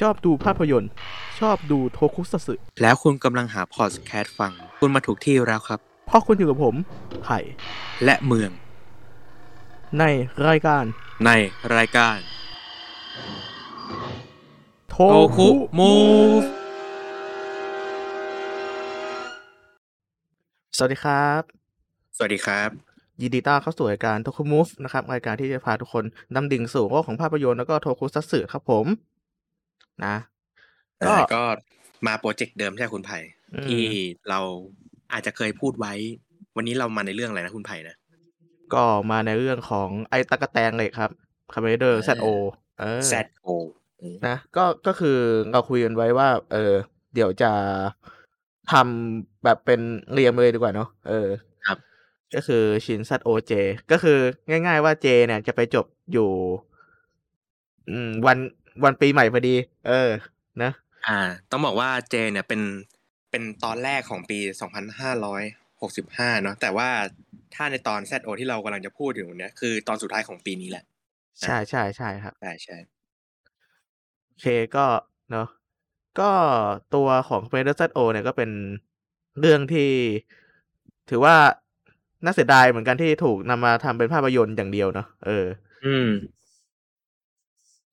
ชอบดูภาพยนตร์ ชอบดูโทคุซัตสึแล้วคุณกำลังหาพอดแคสต์ฟัง คุณมาถูกที่แล้วครับ เพราะคุณอยู่กับผมไผ่และเมือง ในรายการ ในรายการโทโอคุมูฟสวัสดีครับ สวัสดีครับ ยินดีต้อนรับเข้าสู่รายการโทคุมูฟนะครับ รายการที่จะพาทุกคนดำดิ่งสู่โลกของภาพยนตร์แล้วก็โทคุซัตสึครับผม นะก็ก็ก็มาโปรเจกต์เดิมใช่ไหมคุณไผ่อืมที่เราอาจจะเคยพูดไว้ วันนี้เรามาในเรื่องอะไรนะคุณไผ่นะก็มาในเรื่องของไอ้ตั๊กแตนเลยครับคาเมนไรเดอร์ ZO เออ Z O นะก็ก็คือเราคุยกันไว้ว่า เออ เดี๋ยวจะทำแบบเป็นเรียมเลยดีกว่าเนาะเออครับ ก็คือชินซัตโอเจ ก็คือง่าย ๆ ว่าเจ เนี่ยจะไปจบอยู่ อืม วัน วันปีใหม่พอดี เออ นะ อ่า ต้องบอกว่าเจเนี่ยเป็นเป็นตอนแรกของปี 2565 เนาะแต่ว่าถ้าในตอน Z O ที่เรากำลังจะพูดถึงวันเนี้ยคือตอนสุดท้ายของปีนี้แหละ ใช่ใช่ใช่ครับใช่ใช่โอเคก็เนาะก็ตัวของ p r e d a t o เนี่ยก็เป็นเรื่องที่ ถือว่าน่าเสียดายเหมือนกันที่ถูกนำมาทำเป็นภาพยนตร์อย่างเดียวเนาะเออ อืม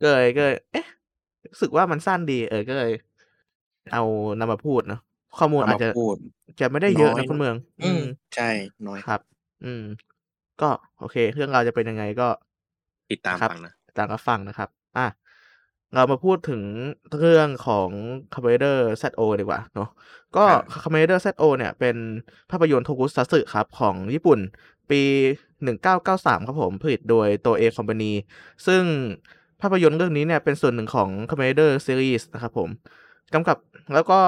ก็เลยก็เลยเอ๊ะรู้สึกว่ามันสั้นดี เออก็เลย เอานำมาพูดเนาะข้อมูลเอาอามาจจะพูด จะไม่ได้เยอะน้อยนะคุณเมือง อืมใช่ น้อยครับ อืม ก็โอเค เรื่องราวจะเป็นยังไงก็ ติดตามครับ ฟังนะตามรับฟังนะครับ อะ เรามาพูดถึงเรื่องของ c o m m a n d e r ZO ดีกว่าเนาะ ก็ครับ c o m m a n d e r ZO เนี่ย เป็นภาพยนตร์โทกุซัตสึครับ ของญี่ปุ่น ปี 1993 ครับผม ผลิตโดยตัวเอคอมพานีซึ่ง ภาพยนตร์เรื่องนี้เนี่ยเป็นส่วนหนึ่งของ c o m m a n d e r Series นะครับผมกำกับแล้วก็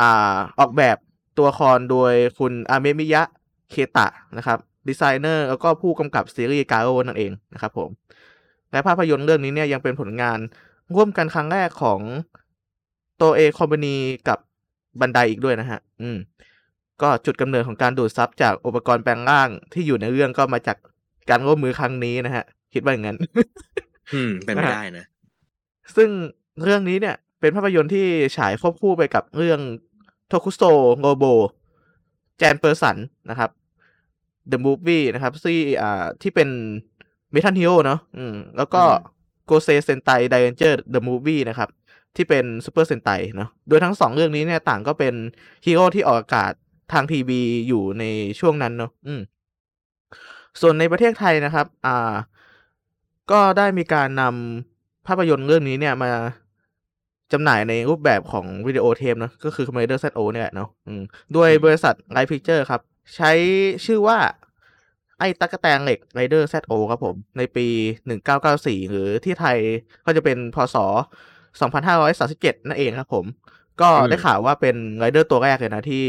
อ่าออกแบบตัวละครโดยคุณอาเมมิยะเคตะนะครับดีไซเนอร์แล้วก็ผู้กำกับซีรีส์กาโอนั่นเองนะครับผมและภาพยนตร์เรื่องนี้เนี่ยยังเป็นผลงานร่วมกันครั้งแรกของโตเอคอมพานีกับบันไดอีกด้วยนะฮะ อืม ก็จุดกำเนิดของการดูดซับจากอุปกรณ์แปลงร่างที่อยู่ในเรื่องก็มาจากการร่วมมือครั้งนี้นะฮะ คิดว่าอย่างนั้น อืม เป็นไม่ได้นะ ซึ่งเรื่องนี้เนี่ย เป็นภาพยนตร์ที่ฉายควบคู่ไปกับเรื่องโทคุโซโรโบ แจนเปอร์สันนะครับ The Movie นะครับที่อ่าที่เป็นเมทัลฮีโร่เนาะอืม แล้วก็อืมโกเซเซนไตไดเรนเจอร์ The Movie นะครับ ที่เป็นซูเปอร์เซนไตเนาะโดยทั้งสองเรื่องนี้เนี่ยต่างก็เป็นฮีโร่ที่ออกอากาศทางทีวีอยู่ในช่วงนั้นเนาะอืม ส่วนในประเทศไทยนะครับ อ่า ก็ได้มีการนำภาพยนตร์เรื่องนี้เนี่ยมาจำหน่ายในรูปแบบของวิดีโอเทปเนอะก็คือ Commander ZO เนี่ยแหละเนาะอืมด้วยอืมบริษัท Light Picture ครับ ใช้ชื่อว่า ไอ้ตั๊กแตงเหล็ก Rider ZO ครับผม ในปี 1994 หรือที่ไทยก็จะเป็นพศ 2537 นั่นเองครับผม ก็อืมได้ข่าวว่าเป็นไรเดอร์ตัวแรกเลยนะที่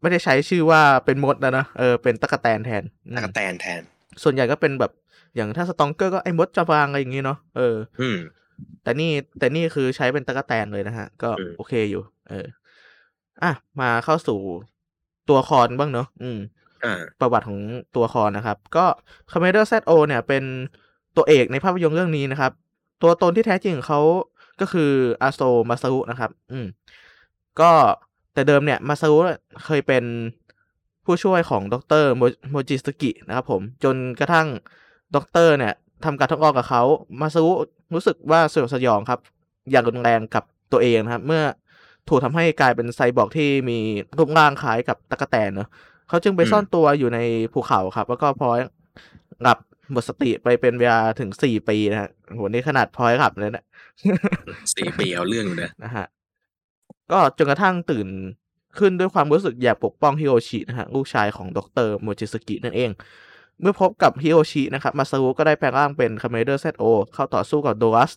ไม่ได้ใช้ชื่อว่าเป็นมดนะนะเออเป็นตั๊กแตนแทนอืมตะกะแตนแทน ส่วนใหญ่ก็เป็นแบบ อย่างถ้าสตองเกอร์ก็ไอ้มดจำปางอะไรอย่างงี้เนาะเอออืมแต่นี่แต่นี่คือใช้เป็นตะกะแตนเลยนะฮะ ก็อืมโอเคอยู่ เออ อะ มาเข้าสู่ตัวละครบ้างเนาะอืมอ่าประวัติของตัวละครนะครับ ก็ค o m m a n d e r ZO เนี่ยเป็นตัวเอกในภาพยนตร์เรื่องนี้นะครับ ตัวตนที่แท้จริงของเขาก็คืออาโซมาซารุนะครับ อืม ก็แต่เดิมเนี่ย มาซารุเคยเป็นผู้ช่วยของดรโมจิสกินะครับผม จนกระทั่ง ดรเนี่ยทำการทดลองกับเขา มาซารุรู้สึกว่าสยดสยองครับ อย่างรุนแรงกับตัวเองนะครับ เมื่อถูกทำให้กลายเป็นไซบอร์กที่มีรูปร่างคล้ายกับตั๊กแตนเนาะเขาจึงไปอืมซ่อนตัวอยู่ในภูเขาครับ แล้วก็ผล็อยหลับหมดสติไปเป็นเวลาถึงสี่ปีนะฮะโหนี่ขนาดผล็อยหลับเลยนะสี่ปีเอาเรื่องอยู่นะนะฮะก็จนกระทั่งตื่นขึ้นด้วยความรู้สึกอยากปกป้องฮิโรชินะฮะลูกชายของดรโมจิสกินั่นเอง เมื่อพบกับฮิโรชินะครับมาซารุก็ได้แปลงร่างเป็นคาเมนไรเดอร์ ZO เข้าต่อสู้กับโดรัส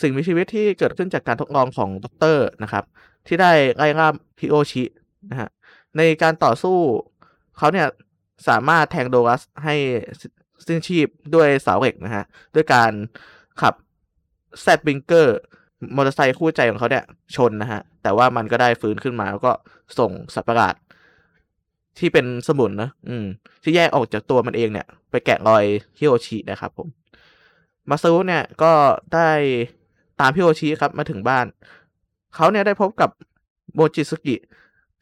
สิ่งมีชีวิตที่เกิดขึ้นจากการทดลองของดรนะครับ ที่ได้ไล่ล่าฮิโรชินะฮะในการต่อสู้เขาเนี่ยสามารถแทงโดรัสให้สิ้นชีพด้วยเสาเหล็กนะฮะด้วยการขับ Z Bringer มอเตอร์ไซค์คู่ใจของเขาเนี่ยชนนะฮะแต่ว่ามันก็ได้ฟื้นขึ้นมาแล้วก็ส่งสัตว์ประหลาด ที่เป็นสมุนนะอืม ที่แยกออกจากตัวมันเองเนี่ย ไปแกะรอยฮิโรชินะครับผมมาซารุเนี่ยก็ได้ตามฮิโรชิครับมาถึงบ้าน เขาเนี่ยได้พบกับโมจิสกิ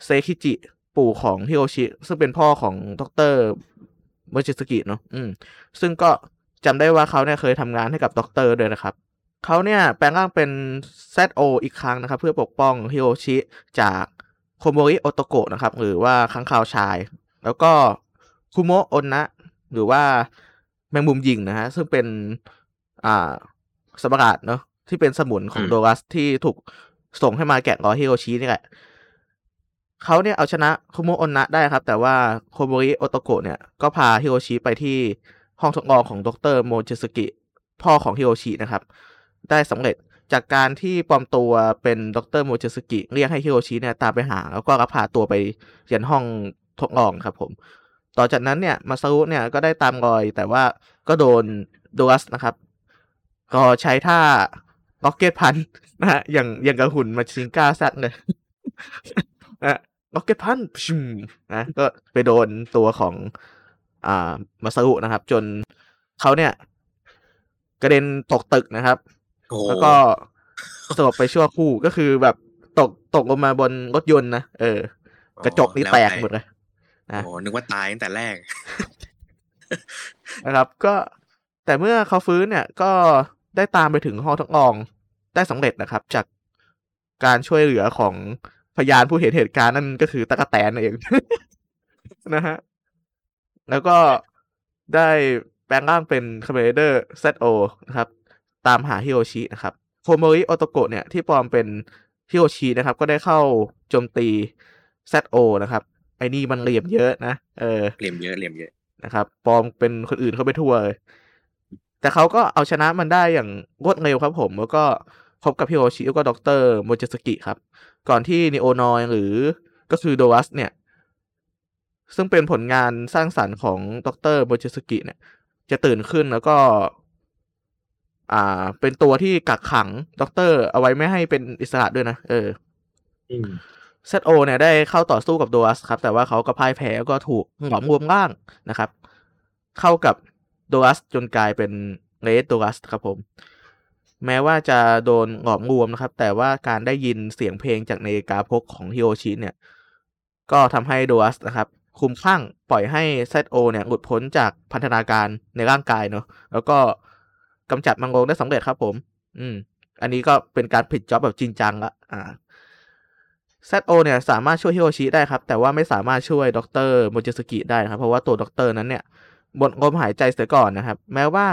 เซคิจิปู่ของฮิโรชิ ซึ่งเป็นพ่อของดรโมจิสกิเนาะอืม ซึ่งก็จำได้ว่าเขาเนี่ยเคยทำงานให้กับด็อกเตอร์ด้วยนะครับเขาเนี่ยแปลงร่างเป็น ZO อีกครั้งนะครับ เพื่อปกป้องฮิโรชิจาก โคโมริโอโตโกะนะครับ หรือว่าค้างคาวชาย แล้วก็คุโมะอนนะ หรือว่าแมงมุมยิงนะฮะ ซึ่งเป็น อ่าสมการเนาะที่เป็นสมุนของอืมโดรัสที่ถูกส่งให้มาแกะรอยฮิโรชินี่แหละเขาเนี่ยเอาชนะคุโมะอนนะได้ครับ แต่ว่าโคโมริโอโตโกะเนี่ย ก็พาฮิโรชิไปที่ห้องทดลองของดรโมจิสกิพ่อของฮิโรชินะครับ ได้สำเร็จ จากการที่ปลอมตัวเป็นดรโมจิสกิ เรียกให้ฮิโรชิเนี่ยตามไปหา แล้วก็ลักพาตัวไปยันห้องทดลองครับผม ต่อจากนั้นเนี่ยมาซารุเนี่ยก็ได้ตามรอย แต่ว่าก็โดนโดรัสนะครับ ก็ใช้ท่า rocket punchนะฮะอย่างอย่างกระหุ่นมาชิงก้าซัดเลยนะล็อกเก็ตพันชิมนะก็ไปโดนตัวของอ่ามาซารุนะครับ จนเขาเนี่ย กระเด็นตกตึกนะครับ แล้วก็สลบไปชั่วครู่ก็คือแบบตกตกลงมาบนรถยนต์นะเออ กระจกนี่แตกหมดเลยนะโอ้นึกว่าตายตั้งแต่แรกนะครับ ก็แต่เมื่อเขาฟื้นเนี่ย ก็ได้ตามไปถึงห้องทดลองได้สำเร็จนะครับ จากการช่วยเหลือของพยานผู้เห็นเหตุการณ์นั่นก็คือตั๊กแตนนั่นเองนะฮะแล้วก็ได้แปลงร่างเป็นคาเมนไรเดอร์ ZO นะครับ ตามหาฮิโรชินะครับโคโมริโอโตโกะเนี่ยที่ปลอมเป็นฮิโรชินะครับ ก็ได้เข้าโจมตี ZO นะครับ ไอ้นี่มันเหลี่ยมเยอะนะเออเหลี่ยมเยอะเหลี่ยมเยอะนะครับปลอมเป็นคนอื่นเข้าไปทั่วเลยแต่เขาก็เอาชนะมันได้อย่างรวดเร็วครับผมแล้วก็พบกับฮิโรชิแล้วก็ดรโมจิสกิครับ ก่อนที่นิโอนอยหรือก็คือโดรัสเนี่ย ซึ่งเป็นผลงานสร้างสรรค์ของดรโมจิสกิเนี่ย จะตื่นขึ้นแล้วก็ อ่า เป็นตัวที่กักขังด็อกเตอร์ เอาไว้ไม่ให้เป็นอิสระด้วยนะ เอออืมเซตโอเนี่ยได้เข้าต่อสู้กับโดอัสครับ แต่ว่าเขาก็พ่ายแพ้ก็ถูกหลอมรวมร่างนะครับ เข้ากับโดอัสจนกลายเป็นเลสโดอัสครับผม แม้ว่าจะโดนหลอมรวมนะครับ แต่ว่าการได้ยินเสียงเพลงจากนาฬิกาพกของฮิโรชิเนี่ย ก็ทำให้โดอัสนะครับคุมข้างปล่อยให้เซตโอเนี่ยหลุดพ้นจากพันธนาการในร่างกายเนาะแล้วก็ กำจัดมังกรได้สำเร็จครับผม อืม อันนี้ก็เป็นการปิด job แบบจริงจังละอ่า ZO เนี่ยสามารถช่วยฮิโรชิได้ครับ แต่ว่าไม่สามารถช่วยดรโมจิสกิได้ครับ เพราะว่าตัวดรนั้นเนี่ยหมดลมหายใจเสียก่อนนะครับ แม้ว่า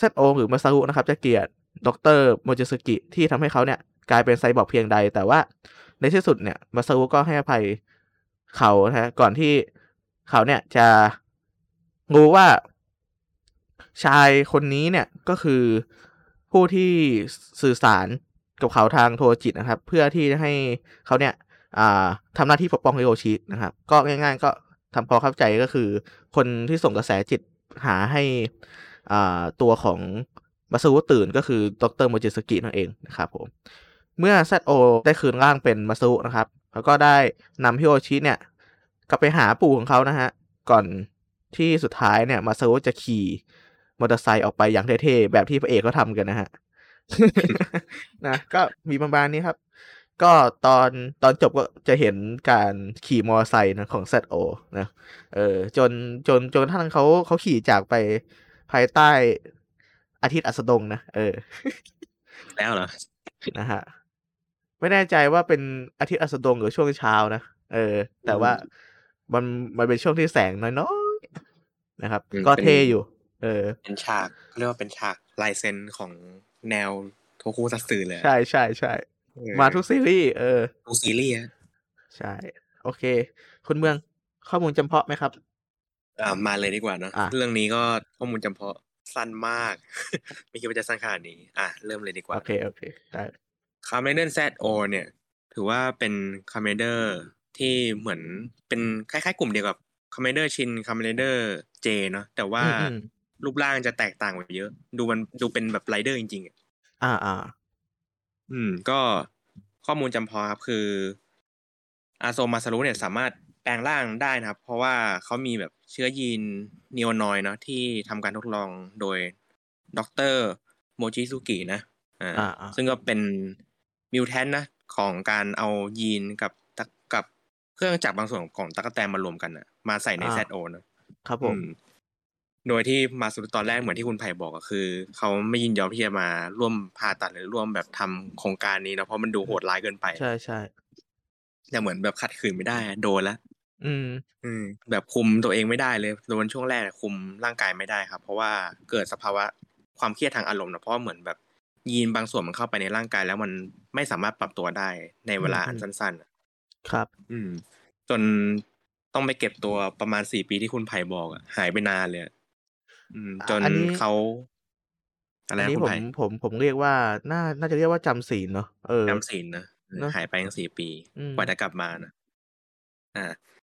ZO หรือมาซารุนะครับ จะเกลียดดรโมจิสกิที่ทำให้เขาเนี่ย กลายเป็นไซบอร์กเพียงใด แต่ว่าในที่สุดเนี่ยมาซารุก็ให้อภัยเขานะฮะก่อนที่เขาเนี่ยจะรู้ว่า ชายคนนี้เนี่ยก็คือผู้ที่สื่อสารกับเขาทางโทรจิตนะครับ เพื่อที่จะให้เขาเนี่ยทำหน้าที่ปกป้องฮิโรชินะครับ ก็ง่าย ๆ ก็ทำพอเข้าใจก็คือ คนที่ส่งกระแสจิตหาให้ตัวของมาซารุตื่นก็คือดรโมจิสกินั่นเองนะครับผมเมื่อ ZO ได้คืนร่างเป็นมาซารุนะครับ แล้วก็ได้นำฮิโรชิเนี่ยกลับไปหาปู่ของเขานะฮะ ก่อนที่สุดท้ายเนี่ยมาซารุจะขี่ มอเตอร์ไซค์ออกไปอย่างเท่ๆแบบที่พระเอกเขาทำกันนะฮะนะก็มีประมาณนี้ครับ ก็ตอนตอนจบก็จะเห็นการขี่มอเตอร์ไซค์นะของ ZO นะเออจนจนจนท่านเขาเขาขี่จากไปภายใต้อาทิตย์อัสดงนะเออ แล้วเหรอนะฮะไม่แน่ใจว่าเป็นอาทิตย์อัสดงหรือช่วงเช้านะเออ แต่ว่ามันมันเป็นช่วงที่แสงน้อยๆนะครับอืมก็เป็นเท่อยู่ เออ เป็นฉากเขาเรียกว่าเป็นฉากลายเซ็นของแนวโทคุซัตสึเลยอะใช่ใช่ใช่เออมาทุกซีรีส์เออทุกซีรีส์อะใช่ โอเค คุณเมืองข้อมูลจำเพาะไหมครับ อ่ามาเลยดีกว่าเนอะอะเรื่องนี้ก็ข้อมูลจำเพาะสั้นมาก ไม่คิดว่าจะสั้นขนาดนี้ อะ เริ่มเลยดีกว่า โอเคโอเคได้คาเมนไรเดอร์ ZO เนี่ย ถือว่าเป็นคาเมนไรเดอร์ที่เหมือนเป็นคล้ายๆ กลุ่มเดียวกับคาเมนไรเดอร์ชินคาเมนไรเดอร์ J เนาะแต่ว่าอืมอืม รูปร่างจะแตกต่างกว่าเยอะ ดูมันดูเป็นแบบไรเดอร์จริงๆอะอ่าอ่าอืม ก็ข้อมูลจำเพาะครับคือ อาโซมาซารุเนี่ยสามารถแปลงร่างได้นะครับ เพราะว่าเขามีแบบเชื้อยีนนีโอนอยเนาะที่ทำการทดลองโดยดรโมจิซุกินะอ่าอ่าอ่าซึ่งก็เป็นมิวแทนนะของการเอายีนกับตะกับเครื่องจักรบางส่วนของตะกแตนมารวมกันอะ มาใส่ใน ZO นะครับผมอื โดยที่มาสุดตอนแรกเหมือนที่คุณไผ่บอกก็คือเขาไม่ยินยอมที่จะมาร่วมผ่าตัดหรือร่วมแบบทำโครงการนี้นะเพราะมันดูโหดร้ายเกินไป ใช่ใช่แต่เหมือนแบบขัดขืนไม่ได้อะโดนละอืม อืม แบบคุมตัวเองไม่ได้เลยโดนช่วงแรกคุมร่างกายไม่ได้ครับ เพราะว่าเกิดสภาวะความเครียดทางอารมณ์นะเพราะว่าเหมือนแบบยีนบางส่วนมันเข้าไปในร่างกายแล้วมันไม่สามารถปรับตัวได้ในเวลาอันอืมสั้นๆอะครับ อืม จนต้องไปเก็บตัวประมาณสี่ปีที่คุณไผ่บอกอะหายไปนานเลยอะอืม จนอันนี้เขาอะไรอันนะนี้คุผณมไผ่ผมผมเรียกว่าน่าน่าจะเรียกว่าจำศีลเนาะเออจำศีลนะเออเนอะหายไปตั้งสี่ปีอืมกว่าจะกลับมานะอ่า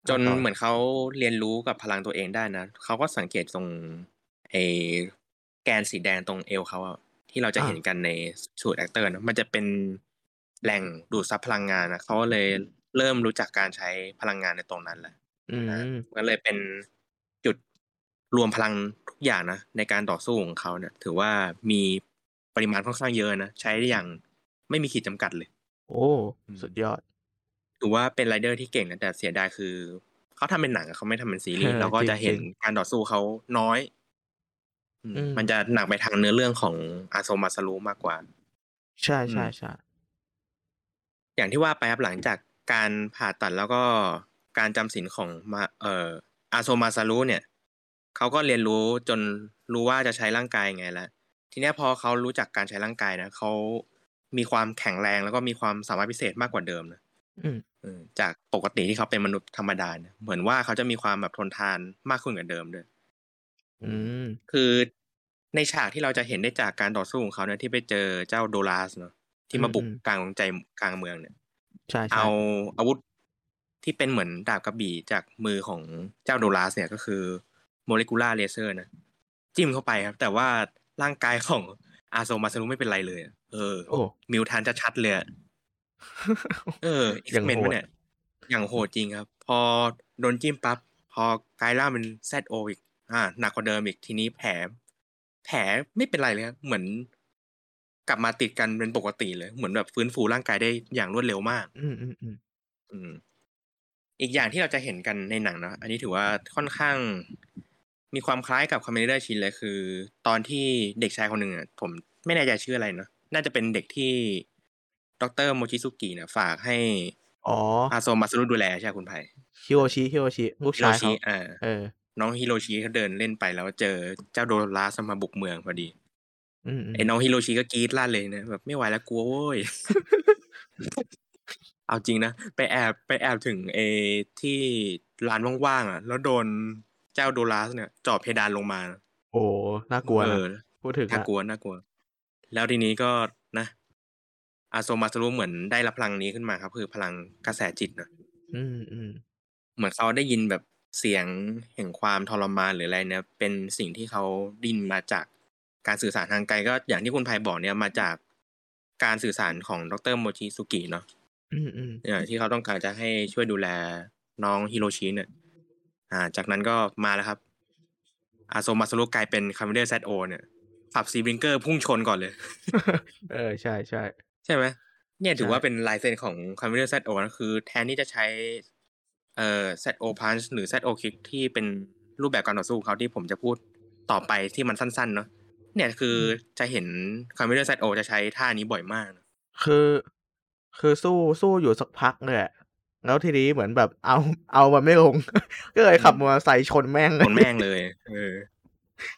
จนต่อเหมือนเขาเรียนรู้กับพลังตัวเองได้นะเขาก็สังเกตตรงไอ้แกนสีแดงตรงเอวเขาอะที่เราจะอ่าเห็นกันใน suit actor นะมันจะเป็นแหล่งดูดซับพลังงานนะเขาก็เลยเริ่มรู้จักการใช้พลังงานในตรงนั้นแหละอืมนะก็เลยเป็นจุดรวมพลังทุก อย่างนะในการต่อสู้ของเขาเนี่ย ถือว่ามีปริมาณค่อนข้างเยอะนะใช้ได้อย่างไม่มีขีดจำกัดเลย โอ้อืมสุดยอดถือว่าเป็นไรเดอร์ที่เก่งนะแต่เสียดายคือเขาทำเป็นหนังอะเขาไม่ทำเป็นซีรีส์อะเราก็จริงจะเห็นจริงการต่อสู้เขาน้อยอืมอืมมันจะหนักไปทางเนื้อเรื่องของอาโซมาซารุมากกว่า ใช่ใช่อืมใช่อย่างที่ว่าไปครับหลังจากการผ่าตัดแล้วก็การจำศีลของมาเอ่ออาโซมาซารุเนี่ย เขาก็เรียนรู้จนรู้ว่าจะใช้ร่างกายยังไงแล้วทีเนี้ยพอเขารู้จักการใช้ร่างกายนะเขามีความแข็งแรงแล้วก็มีความสามารถพิเศษมากกว่าเดิมนะอืมเออจากปกติที่เขาเป็นมนุษย์ธรรมดาเนี่ยเหมือนว่าเขาจะมีความแบบทนทานมากขึ้นกว่าเดิมด้วยอืมคือในฉากที่เราจะเห็นได้จากการต่อสู้ของเขาเนี่ยที่ไปเจอเจ้าโดราสเนาะที่มาบุกอืมกลางใจกลางเมืองเนี่ยใช่ใช่เอาอาวุธที่เป็นเหมือนดาบกระบี่จากมือของเจ้าโดรัสเนี่ยก็คือ molecular laser นะจิ้มเข้าไปครับ แต่ว่าร่างกายของอาโซมาซารุไม่เป็นไรเลยอะเออโอ้ mutant จะชัดเลยอะเอออย่าง X-Men โหดเนี่ย อย่างโหดจริงครับ พอโดนจิ้มปั๊บพอกลายร่างเป็น ZO อีก อ่า หนักกว่าเดิมอีกทีนี้แผล แผลไม่เป็นไรเลยครับเหมือน กลับมาติดกันเป็นปกติเลย เหมือนแบบฟื้นฟูร่างกายได้อย่างรวดเร็วมาก อืมอืมอืมอืมอีกอย่างที่เราจะเห็นกันในหนังนะ อันนี้ถือว่าค่อนข้าง มีความคล้ายกับคาเมนไรเดอร์ชินเลยคือ ตอนที่เด็กชายคนหนึ่งอะผมไม่แน่ใจชื่ออะไรเนาะน่าจะเป็นเด็กที่ดรโมจิสกิเนี่ยฝากให้อ๋ออาโซมาซารุดูแลใช่ไหมคุณไผ่ฮิโรชิฮิโรชิฮิโรชายเขาอ่าเออ น้องฮิโรชิเขาเดินเล่นไปแล้วเจอเจ้าโดราสมาบุกเมืองพอดีอืมอืมไอ้น้องฮิโรชิก็กรี๊ดลั่นเลยนะแบบไม่ไหวแล้วกลัวโว้ยเอาจริงนะ ไปแอบไปแอบถึงเอที่ร้านว่างๆอะ แล้วโดนเจ้าโดราสเนี่ยเจาะเพดานลงมา โอ้น่ากลัวเอนะอพูดถึงน่าอะกลัวน่ากลัว แล้วทีนี้ก็นะ อาโซมาซารุเหมือนได้รับพลังนี้ขึ้นมาครับ คือพลังกระแสจิตนะอืมอืมเหมือนเขาได้ยินแบบเสียงแห่งความทรมานหรืออะไรเนี่ย เป็นสิ่งที่เขาได้ยินมาจากการสื่อสารทางไกลก็อย่างที่คุณภัยบอกเนี่ยมาจากการสื่อสารของดรโมชิซุกิเนาะอืมอืมเนี่ยที่เขาต้องการจะให้ช่วยดูแลน้องฮิโรชิเนี่ย อ่า จากนั้นก็มาแล้วครับ อาโซมาซารุกลายเป็นคาเมนไรเดอร์ ZO เนี่ยขับ Z Bringer พุ่งชนก่อนเลย เออใช่ใช่ใช่ไหมเนี่ยถือใช่ว่าเป็นลายเซ็นของคอมพิวเตอร์ ZO นะคือ แทนที่จะใช้เอ่อ ZO punch หรือ ZO kick ที่เป็นรูปแบบการต่อสู้ของเขาที่ผมจะพูดต่อไปที่มันสั้นๆเนาะเนี่ยคือจะเห็นคอมพิวเตอร์ ZO จะใช้ท่านี้บ่อยมากนะคือ คือสู้สู้อยู่สักพักเลยอะ แล้วทีนี้เหมือนแบบเอาเอามันไม่ลง ก็เลยขับมอเตอร์ไซค์ชนแม่งคนแม่งเลย เออ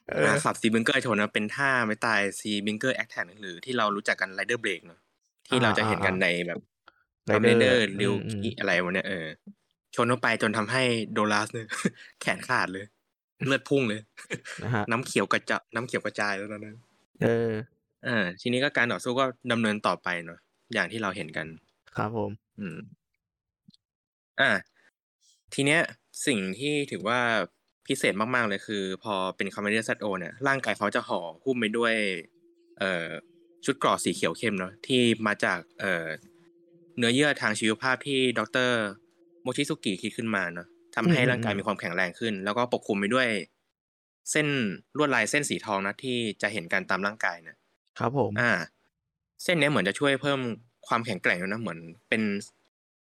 เอออ่าขับ Z Bringer ชนนะเป็นท่าไม้ตาย Z Bringer Attack หรือที่เรารู้จักกัน Rider Break เนาะที่เราจะเห็นกันในแบบคาเมนไรเดอร์ริวอืมกิอะไรวะเนี่ยเออชนเข้าไปจนทำให้โดรัสเนี่ยแขนขาดเลย เลือดพุ่งเลยนะฮะน้ำเขียวกระจะน้ำเขียวกระจายแล้วตอนนั้นเอออ่าทีนี้ก็การต่อสู้ก็ดำเนินต่อไปเนาะอย่างที่เราเห็นกัน ครับผม อืม อ่าทีเนี้ยสิ่งที่ถือว่าพิเศษมากๆเลยคือ พอเป็นคาเมนไรเดอร์ ZO เนี่ยร่างกายเขาจะห่อหุ้มไปด้วย เอ่อชุดเกราะสีเขียวเข้มเนาะที่มาจากเอ่อเนื้อเยื่อทางชีวภาพที่ดรโมชิซุกิคิดขึ้นมาเนาะทำให้อืมร่างกายอืมมีความแข็งแรงขึ้น แล้วก็ปกคลุมไปด้วย เส้นลวดลายเส้นสีทองนะที่จะเห็นกันตามร่างกายเนี่ยครับผม อ่า เส้นเนี้ยเหมือนจะช่วยเพิ่มความแข็งแกร่งด้วยนะเหมือนเป็น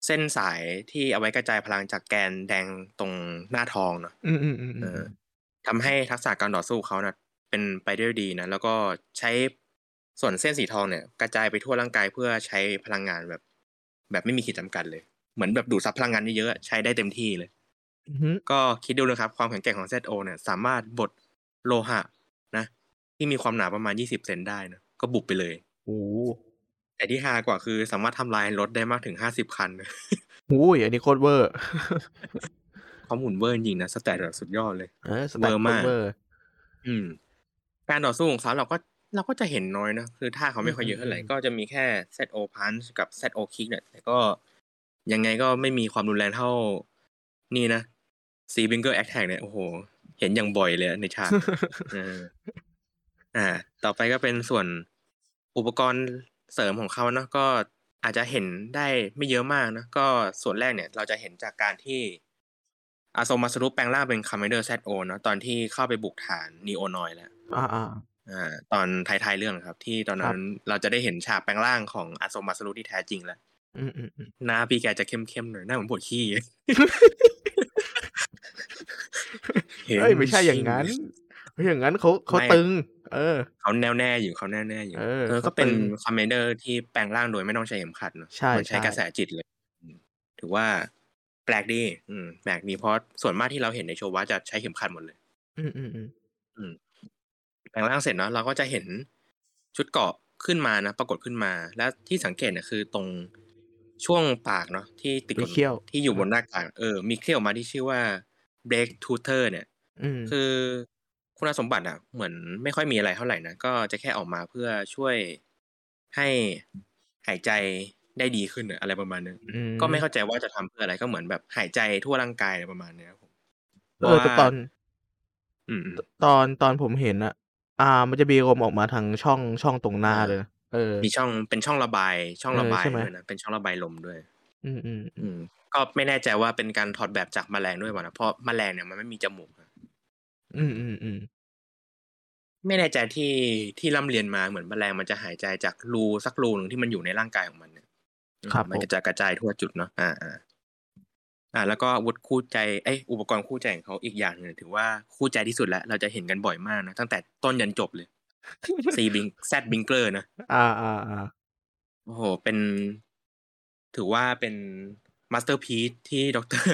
เส้นสายที่เอาไว้กระจายพลังจากแกนแดงตรงหน้าท้องเนาะอืมอืมอืมเออทำให้ทักษะการต่อสู้เขานะเป็นไปได้ด้วยดีนะ แล้วก็ใช้ส่วนเส้นสีทองเนี่ย กระจายไปทั่วร่างกายเพื่อใช้พลังงานแบบ แบบไม่มีขีดจำกัดเลย เหมือนแบบดูดซับพลังงานได้เยอะใช้ได้เต็มที่เลยอืมก็คิดดูนะครับ ความแข็งแกร่งของ ZO เนี่ย สามารถบดโลหะนะ ที่มีความหนาประมาณ20เซนได้นะก็บุบไปเลยโอ้ แต่ที่ฮากว่าคือสามารถทำลายรถได้มากถึง50คันโหอันนี้โคตรเวอร์เขาหมุนเวอร์จริงๆนะ stat แบบสุดยอดเลยเออ stat เวอร์มากโคตมากรเวอร์อืม การต่อสู้ของเขาเราก็เราก็จะเห็นน้อยนะคือท่าเขาไม่ค่อยเยอะเท่าไหร่อืมก็จะมีแค่ ZO punch กับ ZO kick เนี่ยแต่ก็ยังไงก็ไม่มีความรุนแรงเท่า นี่นะ C finger attack เนี่ยโอ้โห เห็นอย่างบ่อยเลยในฉากเอออ่า ต่อไปก็เป็นส่วนอุปกรณ์ เสริมของเขาเนาะก็อาจจะเห็นได้ไม่เยอะมากนะก็ส่วนแรกเนี่ยเราจะเห็นจากการที่อาโซมาสรุปแปลงร่างเป็นคา m มเดอร์ ZO เนาะตอนที่เข้าไปบุกฐานนีโอนอยแล้วอ่าอ่าอ่าตอนท้ายๆเรื่องครับ ที่ตอนนั้นเราจะได้เห็นฉากแปลงร่างของอาโซมาสรุที่แท้จริงแล้วอืมอืมอืมหน้าพี่แกจะเข้มๆหน่อยหน้าเหมือนปวดขี้เอ้ยไม่ใช่อย่างนั้นไม่อย่างนั้นเขาเขาไม่ตึง เออเขาแน่วแน่อยู่เขาแน่วแน่อยู่เออเออเขาก็เป็นตึงคอมเมนเดอร์ที่แปลงร่างโดยไม่ต้องใช้เข็มขัดเนอะใช่เหมือนใช้ใช่กระแสจิตเลยอืมถือว่าแปลกดี อืมแปลกดีเพราะส่วนมากที่เราเห็นในโชว์ว่าจะใช้เข็มขัดหมดเลย อืมอืมอืมอืมแปลงร่างเสร็จเนาะเราก็จะเห็นชุดเกราะขึ้นมานะปรากฏขึ้นมา และที่สังเกตเนี่ยคือตรงช่วงปากเนาะที่ติดมีกับเขี้ยวที่อยู่บนหน้ากากเออ มีเขี้ยวออกมาที่ชื่อว่า break tutor เนี่ยอืมคือ คุณสมบัติอะ เหมือนไม่ค่อยมีอะไรเท่าไหร่นะก็จะแค่ออกมาเพื่อช่วยให้หายใจได้ดีขึ้นอะอะไรประมาณนึงอืมก็ไม่เข้าใจว่าจะทำเพื่ออะไรก็เหมือนแบบหายใจทั่วร่างกายอะไรประมาณเนี้ยครับผมเออแต่ตอนอืมตอนตอนผมเห็นอะอ่า มันจะมีลมออกมาทางช่องช่องตรงหน้าเลยนะเออ มีช่องเป็นช่องระบาย ช่องระบายเออใช่ไหมด้วยนะเป็นช่องระบายลมด้วย อืมอืมอืมก็ไม่แน่ใจว่าเป็นการถอดแบบจากแมลงด้วยป่ะนะเพราะแมลงเนี่ยมันไม่มีจมูก อะอืมอืมอืมไม่แน่ใจที่ที่ร่ำเรียนมาเหมือนแมลงมันจะหายใจจากรูสักรูหนึ่งที่มันอยู่ในร่างกายของมันเนี่ยครับมันผมก็จะกระจายทั่วจุดเนาะอ่าอ่าอ่า แล้วก็อาวุธคู่ใจเอ้ยอุปกรณ์คู่ใจของเขาอีกอย่างหนึ่งถือว่าคู่ใจที่สุดแล้ว เราจะเห็นกันบ่อยมากนะตั้งแต่ต้นยันจบเลย Z Bring Z Bringer นะอ่าอ่าอ่าโอ้โหเป็น ถือว่าเป็นมาสเตอร์พี e ที่ดร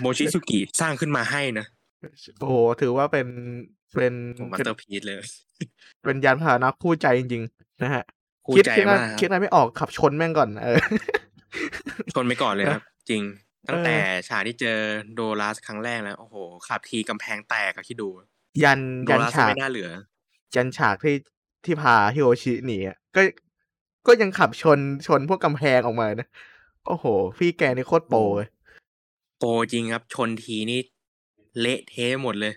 โมชิสุกิสร้างขึ้นมาให้นะ โอ้โหถือว่าเป็นเป็นมาสเป็นเตอร์พี e เลย เป็นยานพาหนะคู่ใจจริงๆนะฮะคู่คิดใจคิดอะไรมากคิดอะไรไม่ออกขับชนแม่งก่อน เออ ชนไปก่อนเลยครับ จริง ตั้งแต่เออฉากที่เจอโดรัสครั้งแรกแล้ว โอ้โห ขับทีกำแพงแตกอะคิดดู ยันโดยันรัสฉากไม่น่าเหลือ ยันฉากที่ที่พาฮิโอชิหนีอะก็ก็ยังขับชนชนพวกกำแพงออกมานะ โอ้โห พี่แกนี่โคตรโปรเลยโปรจริงครับ ชนทีนี่ เละเทะหมดเลย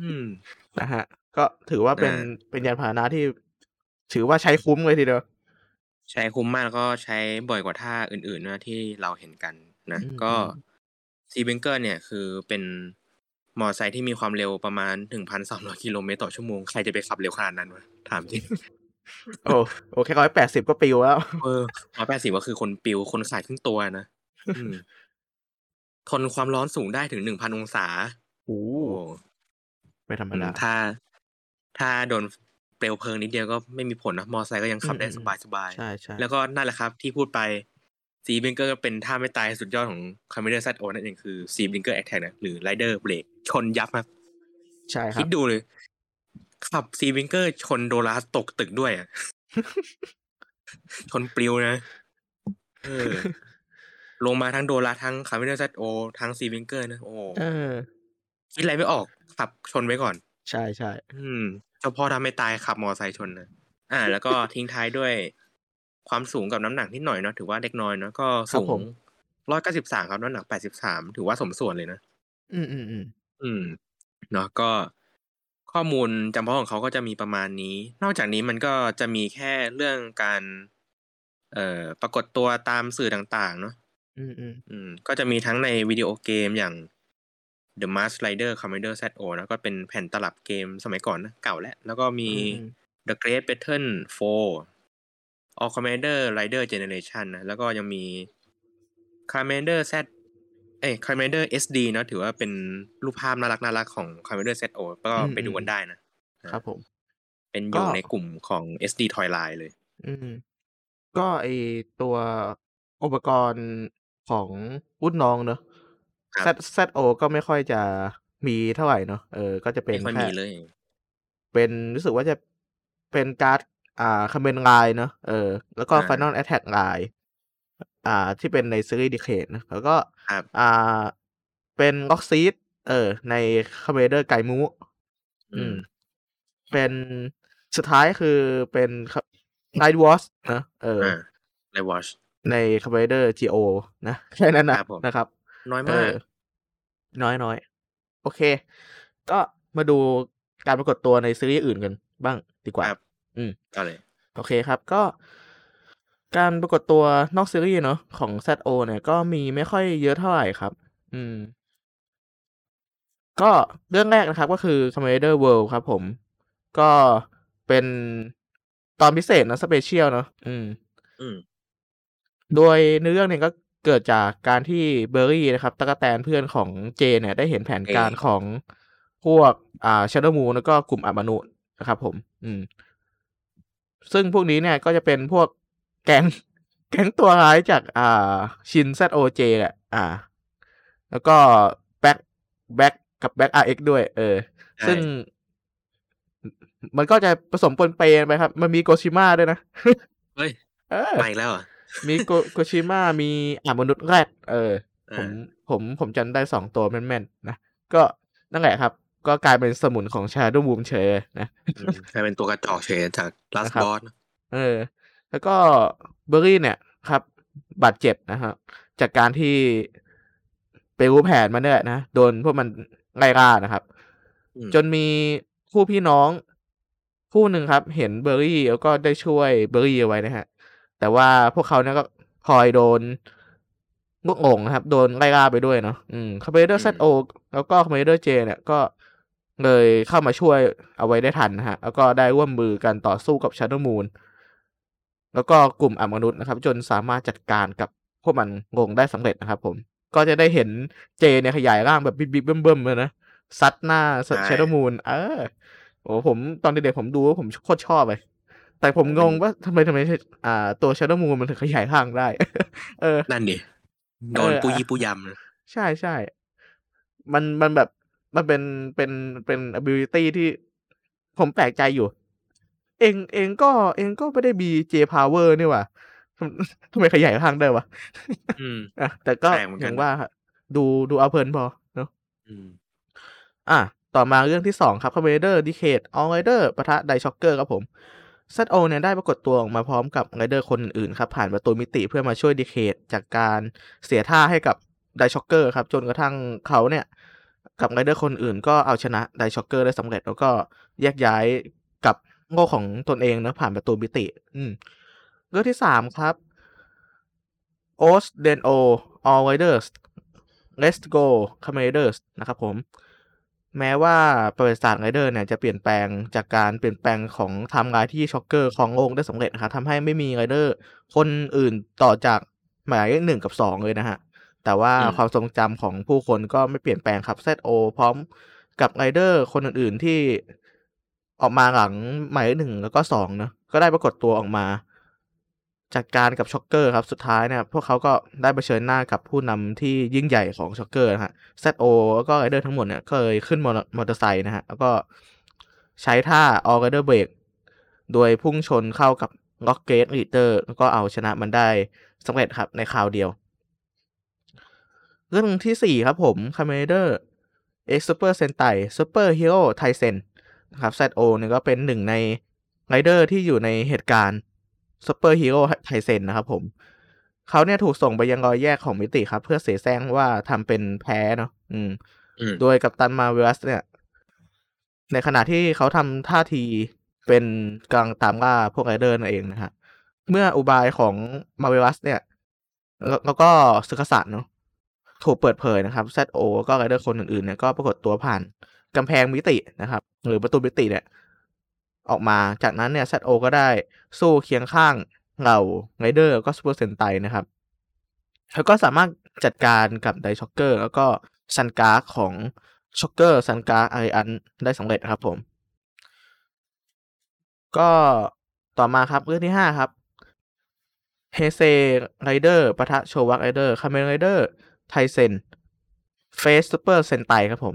อืมนะฮะ ก็ถือว่าเป็นอ่าเป็นยานพาหนะที่ ถือว่าใช้คุ้มเลยทีเดียวใช้คุ้มมากแล้วก็ใช้บ่อยกว่าท่าอื่นๆนะที่เราเห็นกันนะอืมก็อืมซีเบงเกอร์เนี่ยคือเป็นมอเตอร์ไซค์ที่มีความเร็วประมาณถึงพันสามร้อยกิโลเมตรต่อชั่วโมง ใครจะไปขับเร็วขนาดนั้นวะถามจริง โอ้โอแค่ร้อยแปดสิบก็ปิวแล้ว เออร้อยแปดสิบก็คือคนปิวคนขายครึ่งตัวนะอืม ทนความร้อนสูงได้ถึงหนึ่งพันองศาโอ้โอ้ไม่ธรรมอืมดาถ้า ถ้าโดนเปลวเพลิงนิดเดียวก็ไม่มีผลนะมอไซค์ก็ยังขับได้อืมสบายอืมสบายๆใช่ใช่แล้วก็นั่นแหละครับ ที่พูดไป Z Bringer เป็นท่าไม้ตายสุดยอดของคาเมนไรเดอร์ ZO นั่นเองคือ Z Bringer Attack นะหรือ Rider Break ชนยับครับ ใช่ครับคิดดูเลย ขับ Z Bringer ชนโดรัสตกตึกด้วยอะชนปลิวนะเออ ลงมาทั้งโดรัสทั้งคาเมนไรเดอร์ ZO ทั้ง Z Bringer นะโอ้เออคิดอะไรไม่ออกขับชนไว้ก่อน ใช่ใช่อืมเจ้าพ่อท่าไม้ตายขับมอไซค์ชนนะอ่า แล้วก็ทิ้งท้ายด้วยความสูงกับน้ำหนักนิดหน่อยเนาะถือว่าเล็กน้อยเนาะก็สูงร้อยเก้าสิบสามครับน้ำหนักแปดสิบสามถือว่าสมส่วนเลยนะอืมอืมอืมอืมเนาะก็ข้อมูลจำเพาะของเขาก็จะมีประมาณนี้ นอกจากนี้มันก็จะมีแค่เรื่องการ เอ่อปรากฏตัวตามสื่อต่าง ๆ เนาะ อืมอืมอืมก็จะมีทั้งในวิดีโอเกมอย่าง The Mask Rider Commander ZO นะก็เป็นแผ่นตลับเกมสมัยก่อนนะเก่าแล้วแล้วก็มีอืม The Great Battle 4 All Commander Rider Generation นะแล้วก็ยังมี Commander Z เอ้ย Commander SD เนอะถือว่าเป็นรูปภาพน่ารักน่ารักของ Commander ZO ก็อืมไปดูกันได้นะครับผม เป็นอก็ยู่ในกลุ่มของ SD Toyline เลย อืม ก็ไอตัวอุปกรณ์ ของรุ่นน้องเนอะ ครับ Z ZO ก็ไม่ค่อยจะมีเท่าไหร่เนาะเออ ก็จะเป็นไม่ค่อยแค่ มีเลย เป็นรู้สึกว่าจะเป็นการ์ด อ่าคาเมนไลน์เนาะเออ แล้วก็ อ่า Final Attack ไลน์อ่า ที่เป็นในซีรีส์ Decade นะ แล้วก็ ครับ อ่า เป็น Lockseed เออ ในคาเมนไรเดอร์ไกมู อือืม ม เป็นสุดท้ายคือเป็นไ i ดวอ s นะ เออ อ่าใน Watch ในคาเมนไรเดอร์จีโอนะแค่นั้นนะครับผมนะครับ น้อยมากเออน้อยน้อยโอเค ก็มาดูการปรากฏตัวในซีรีส์อื่นกันบ้างดีกว่าครับอืมก็เลยโอเคครับก็การปรากฏตัวนอกซีรีส์เนาะของ ZO เนี่ยก็มีไม่ค่อยเยอะเท่าไหร่ครับ อืม ก็เรื่องแรกนะครับ ก็คือ Kamen Rider World ครับผม ก็เป็นตอนพิเศษนะ special เนาะอืม อืม โดยเนื้อเรื่องเนี่ยก็เกิดจากการที่เบอร์รี่นะครับตั๊กแตนเพื่อนของเจเนี่ยได้เห็นแผนการเอของพวกอ่าชา d o w Moon แล้วก็กลุ่มอมนุษย์นะครับผม อืม ซึ่งพวกนี้เนี่ยก็จะเป็นพวกแก๊งแก๊งตัวร้ายจากอ่าชิน ZOJ แหละอ่า แล้วก็ Black Black กับ Black RX ด้วย เออใช่ซึ่ง มันก็จะผสมปนเปกันไปครับ มันมีโกชิมาด้วยนะ เฮ้ยเออมาอีกแล้วเหรอะ มีโกโกชิมามีอ่ามนุษย์แรดเออ ผมอ่าผมผมจำได้สองตัวแม่นๆนะ ก็นั่นแหละครับ ก็กลายเป็นสมุนของชาด o w บูมเฉยเลยนะอืมกลายเป็นตัวกระจอกเฉยจาก Last นะครับ Boss เออ แล้วก็เบอร์รี่เนี่ยครับ บาดเจ็บนะฮะจากการที่ไปรู้แผนมาเนี่ยนะ โดนพวกมันไล่ล่านะครับอืมจนมีคู่พี่น้อง คู่หนึ่งครับ เห็นเบอร์รี่แล้วก็ได้ช่วยเบอร์รี่เอาไว้นะฮะ แต่ว่าพวกเขาเนี่ยก็พลอยโดนลูกหลงนะครับ โดนไล่ล่าไปด้วยเนาะอืมคาเมนไรเดอร์ ZO แล้วก็คาเมนไรเดอร์เจเนี่ยก็เลยเข้ามาช่วยเอาไว้ได้ทันนะฮะ แล้วก็ได้ร่วมมือกันต่อสู้กับชา d o w Moon แล้วก็กลุ่มอมนุษย์นะครับ จนสามารถจัดการกับพวกมันงงได้สำเร็จนะครับผม ก็จะได้เห็นเจเนี่ยขยายร่างแบบบิ๊กๆเบิ่มๆเลยนะซัดหน้าใช่ Shadow Moon เออโอ้ผมตอนเด็กๆผมดูว่าผมโคตรชอบเลย แต่ผมงงว่าทำไมทำไมอ่า ตัวชา d o w Moon มันถึงขยายร่างได้ เออ นั่นดิโดนเออปุยอะยี่ปุยยำนะใช่ใช่ มันมันแบบมันเป็นเป็นเป็น ability ที่ผมแปลกใจอยู่ เองเองก็ เองก็ไม่ได้มี J power นี่หว่าทำทำไมขยายร่างได้วะอืมอะแต่ก็แปลกเหมือนอกันย่างว่าฮะดูดูเอาเพลินพอเนาะอืม อะต่อมาเรื่องที่สองครับ Commander Decade All Rider ปะทะ Die Shocker ครับผม ZO เนี่ยได้ปรากฏตัวออกมาพร้อมกับไรเดอร์คนอื่นครับ ผ่านประตูมิติเพื่อมาช่วย Decade จากการเสียท่าให้กับ Die Shocker ครับจนกระทั่งเขาเนี่ยกับไรเดอร์คนอื่นก็เอาชนะ Die Shocker ได้สำเร็จแล้วก็แยกย้ายกับโง่ของตนเองนะผ่านประตูมิติ อืมเรื่องที่สามครับ o s d e n o All Riders Let's Go Commanders นะครับผม แม้ว่าประวัติศาสตร์ไรเดอร์เนี่ยจะเปลี่ยนแปลงจากการเปลี่ยนแปลงของไทม์ไลน์ที่ช็อกเกอร์ของโลกได้สำเร็จนะครับทำให้ไม่มีไรเดอร์ คนอื่นต่อจากหมายเลขหนึ่งกับสองเลยนะฮะ แต่ว่าอืมความทรงจำของผู้คนก็ไม่เปลี่ยนแปลงครับ ZO พร้อมกับไรเดอร์คนอื่นๆที่ออกมาหลังหมายเลขหนึ่งแล้วก็สองเนอะก็ได้ปรากฏตัวออกมา จัดการกับช็อกเกอร์ครับสุดท้ายเนี่ยพวกเขาก็ได้เผชิญหน้ากับผู้นำที่ยิ่งใหญ่ของช็อกเกอร์นะฮะ ZO แล้วก็ไรเดอร์ทั้งหมดเนี่ยเคยขึ้นมอเตอร์มอเตอร์ไซค์นะฮะ แล้วก็ใช้ท่า All Rider Break โดยพุ่งชนเข้ากับ Rock Great Leader แล้วก็เอาชนะมันได้สำเร็จครับในคราวเดียว เรื่องที่สี่ครับผม Kamen Rider X Super Sentai Super Hero Taisen นะครับ ZO เนี่ยก็เป็นหนึ่งในไรเดอร์ที่อยู่ในเหตุการณ์ Super Hero Taisen นะครับผมเขาเนี่ยถูกส่งไปยังรอยแยกของมิติครับ เพื่อเสแสร้งว่าทำเป็นแพ้เนาะอืมอืม โดยกัปตันมาเวลัสเนี่ย ในขณะที่เขาทำท่าทีเป็นกำลังตามล่าพวกไรเดอร์นั่นเองนะฮะเมื่ออุบายของมาเวลัสเนี่ย แล้วแล้วก็สึกษัตริย์เนาะถูกเปิดเผยนะครับ ZO ก็ไรเดอร์คนอื่นๆเนี่ยก็ปรากฏตัวผ่านกำแพงมิตินะครับ หรือประตูมิติเนี่ย ออกมา จากนั้นเนี่ย ZO ก็ได้สู้เคียงข้างเหล่าไรเดอร์ก็ซูเปอร์เซนไตนะครับเขาก็สามารถจัดการกับไดช็อกเกอร์ แล้วก็ซันการ์ของช็อกเกอร์ซันการ์ไออันได้สำเร็จครับผม ก็ต่อมาครับเรื่องที่ห้าครับเฮเซไรเดอร์ปะทะโชวะไรเดอร์คาเมนไรเดอร์ไทเซน feat. ซูเปอร์เซนไตครับผม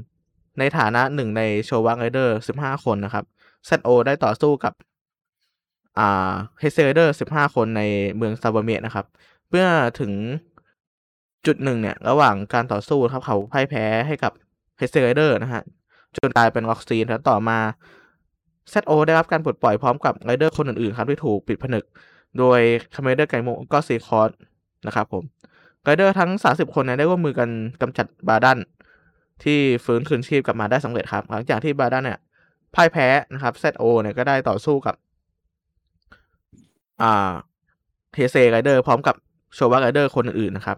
ในฐานะหนึ่งในโชวะไรเดอร์สิบห้าคนนะครับ ZO ได้ต่อสู้กับอ่าเฮเซเดอร์สิบห้าคนในเมืองซาวาเมะนะครับ เมื่อถึงจุดหนึ่งเนี่ย ระหว่างการต่อสู้ครับเขาพ่ายแพ้ให้กับเฮเซเดอร์นะฮะจนกลายเป็นล็อกซีดแล้วต่อมา ZO ได้รับการปลดปล่อยพร้อมกับไรเดอร์คนอื่นๆครับที่ถูกปิดผนึก โดยคาเมเดอร์ไกมุก็ซีคอร์สนะครับผมไรเดอร์ทั้ง 30 คนเนี่ยได้ร่วมมือกันกำจัดบาดันที่ฟื้นคืนชีพกลับมาได้สำเร็จครับ หลังจากที่บาดันเนี่ย พ่ายแพ้นะครับ ZO เนี่ยก็ได้ต่อสู้กับอ่าเฮเซไรเดอร์พร้อมกับโชวะไรเดอร์คนอื่นนะครับ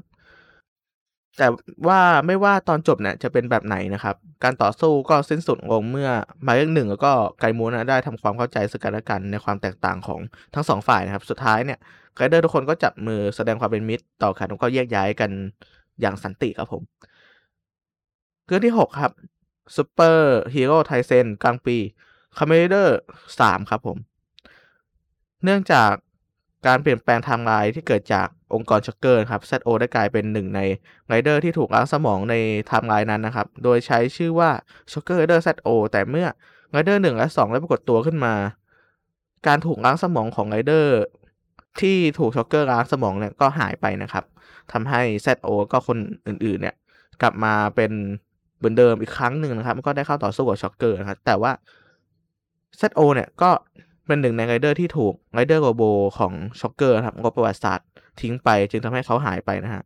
แต่ว่าไม่ว่าตอนจบเนี่ยจะเป็นแบบไหนนะครับ การต่อสู้ก็สิ้นสุดลงเมื่อไรเดอร์หนึ่งแล้วก็ไกมุนะได้ทำความเข้าใจซึ่งกันและกันในความแตกต่างของทั้งสองฝ่ายนะครับ สุดท้ายเนี่ยไรเดอร์ทุกคนก็จับมือแสดงความเป็นมิตรต่อกันแล้วก็แยกย้ายกันอย่างสันติครับผมเรื่องที่หกครับ ซูเปอร์ฮีโร่ไทเซนกรังด์ปรีซ์คาเมเดอร์สามครับผม เนื่องจากการเปลี่ยนแปลงไทม์ไลน์ที่เกิดจากองค์กรช็อกเกอร์ครับ ZO ได้กลายเป็นหนึ่งในไรเดอร์ที่ถูกล้างสมองในไทม์ไลน์นั้นนะครับ โดยใช้ชื่อว่า Shocker Rider ZO แต่เมื่อไรเดอร์หนึ่งและสองได้ปรากฏตัวขึ้นมา การถูกล้างสมองของไรเดอร์ที่ถูกช็อกเกอร์ล้างสมองเนี่ยก็หายไปนะครับทำให้ ZO ก็คนอื่นๆเนี่ยกลับมาเป็น เหมือนเดิมอีกครั้งหนึ่งนะครับ ก็ได้เข้าต่อสู้กับช็อกเกอร์นะครับ แต่ว่า ZO เนี่ยก็เป็นหนึ่งในไรเดอร์ที่ถูกไรเดอร์โรโบของช็อกเกอร์ครับลบประวัติศาสตร์ทิ้งไป จึงทำให้เขาหายไปนะฮะ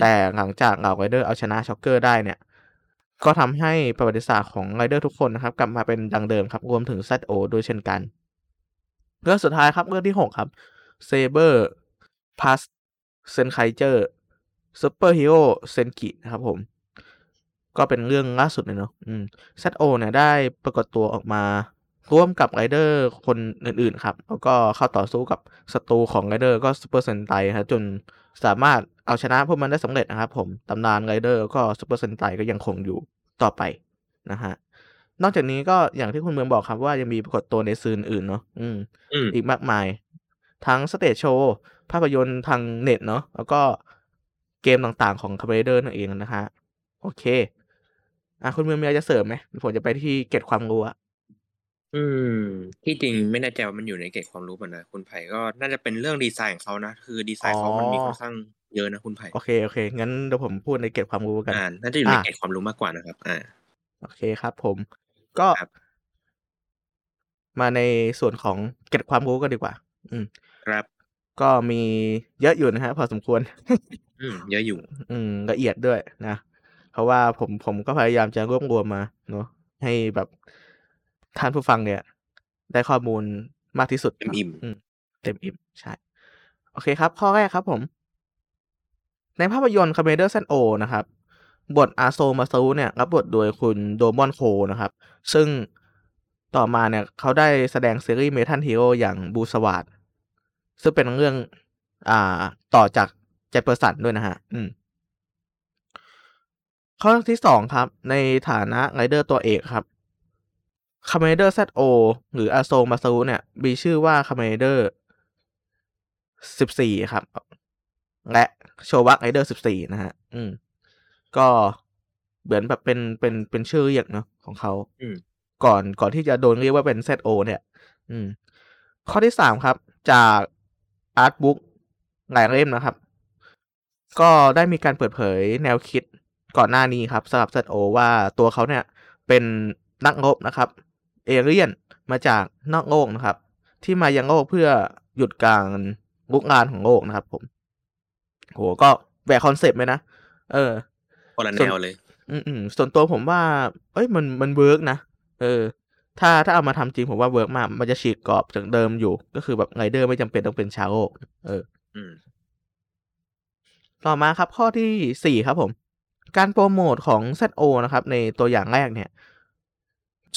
แต่หลังจากเหล่าไรเดอร์เอาชนะช็อกเกอร์ได้เนี่ย ก็ทำให้ประวัติศาสตร์ของไรเดอร์ทุกคนนะครับ กลับมาเป็นดังเดิมครับ รวมถึง ZO ด้วยเช่นกัน เรื่องสุดท้ายครับเรื่องที่หกครับเซเบอร์พลัสเซนไคเจอร์ซูเปอร์ฮีโร่เซนกินะครับผม ก็เป็นเรื่องล่าสุดเลยเนาะอืม ZO เนี่ยได้ปรากฏตัวออกมาร่วมกับไรเดอร์คนอื่นๆครับ แล้วก็เข้าต่อสู้กับศัตรูของไรเดอร์ก็ซูเปอร์เซนไตครับจนสามารถเอาชนะพวกมันได้สำเร็จนะครับผมตำนานไรเดอร์ก็ซูเปอร์เซนไตก็ยังคงอยู่ต่อไปนะฮะนอกจากนี้ก็อย่างที่คุณเมืองบอกครับว่ายังมีปรากฏตัวในสื่ออื่นเนาะอืมอืมอีกมากมาย ทั้ง stage show ภาพยนตร์ทางเน็ตเนาะแล้วก็เกมต่างๆของคาเมเดอร์นั่นเองนะฮะโอเค อะคุณเมืองมีอะไรจะเสริมไหมผมจะไปที่เก็บความรู้อะอืม ที่จริงไม่แน่ใจว่ามันอยู่ในเกตความรู้ป่ะนะคุณไผ่ก็น่าจะเป็นเรื่องดีไซน์ของเขานะคือดีไซน์เขามันมีค่อนข้างเยอะนะคุณไผ่โอเคโอเคงั้นเดี๋ยวผมพูดในเก็บความรู้กันอ่าน่าจะอยู่ในอะเกตความรู้มากกว่านะครับ อ่า โอเคครับ ผมก็ครับมาในส่วนของเก็บความรู้กันดีกว่า อืม ครับ ก็มีเยอะอยู่นะฮะพอสมควร อืม เยอะอยู่ อืมละเอียดด้วยนะ เพราะว่าผมผมก็พยายามจะรวบรวมมาเนาะให้แบบท่านผู้ฟังเนี่ย ได้ข้อมูลมากที่สุดเต็มอิ่มอืมเต็มอิ่มใช่ โอเคครับ ข้อแรกครับผม ในภาพยนตร์คาเมเดอร์ ZO นะครับ บทอาโซมาซารุเนี่ย รับบทโดยคุณโดมอนโคนะครับ ซึ่งต่อมาเนี่ยเขาได้แสดงซีรีส์เมทัลฮีโร่อย่างบลูสวอทซึ่งเป็นเรื่อง อ่าต่อจากแจนเปอร์สันด้วยนะฮะ อืม ข้อที่สองครับ ในฐานะไรเดอร์ตัวเอกครับคาเมเดอร์ ZO หรืออาโซมาซารุเนี่ย มีชื่อว่าคาเมเดอร์สิบสี่ครับ และโชวะไรเดอร์สิบสี่นะฮะ อืม ก็เหมือนแบบเป็นเป็นเป็นชื่อเรียกเนาะของเขาอืมก่อนก่อนที่จะโดนเรียกว่าเป็น ZO เนี่ย อืม ข้อที่สามครับ จาก art book หลายเล่มนะครับ ก็ได้มีการเปิดเผยแนวคิด ก่อนหน้านี้ครับสำหรับ ZO ว่าตัวเขาเนี่ยเป็นนักรบนะครับ เอเลียนมาจากนอกโลกนะครับ ที่มายังโลกเพื่อหยุดการรุกรานของโลกนะครับผมโหก็แหวกคอนเซปต์เลยนะ เออคนละส่แนวนวเลยอืมอืมส่วนตัวผมว่า เอ้ยมันมัน work นะ เออ ถ้าถ้าเอามาทำจริงผมว่า work มาก มันจะฉีกกรอบจากเดิมอยู่ ก็คือแบบไรเดอร์ไม่จำเป็นต้องเป็นชาวโลก เออ อืม ต่อมาครับข้อที่สี่ครับผม การโปรโมทของ ZO นะครับ ในตัวอย่างแรกเนี่ย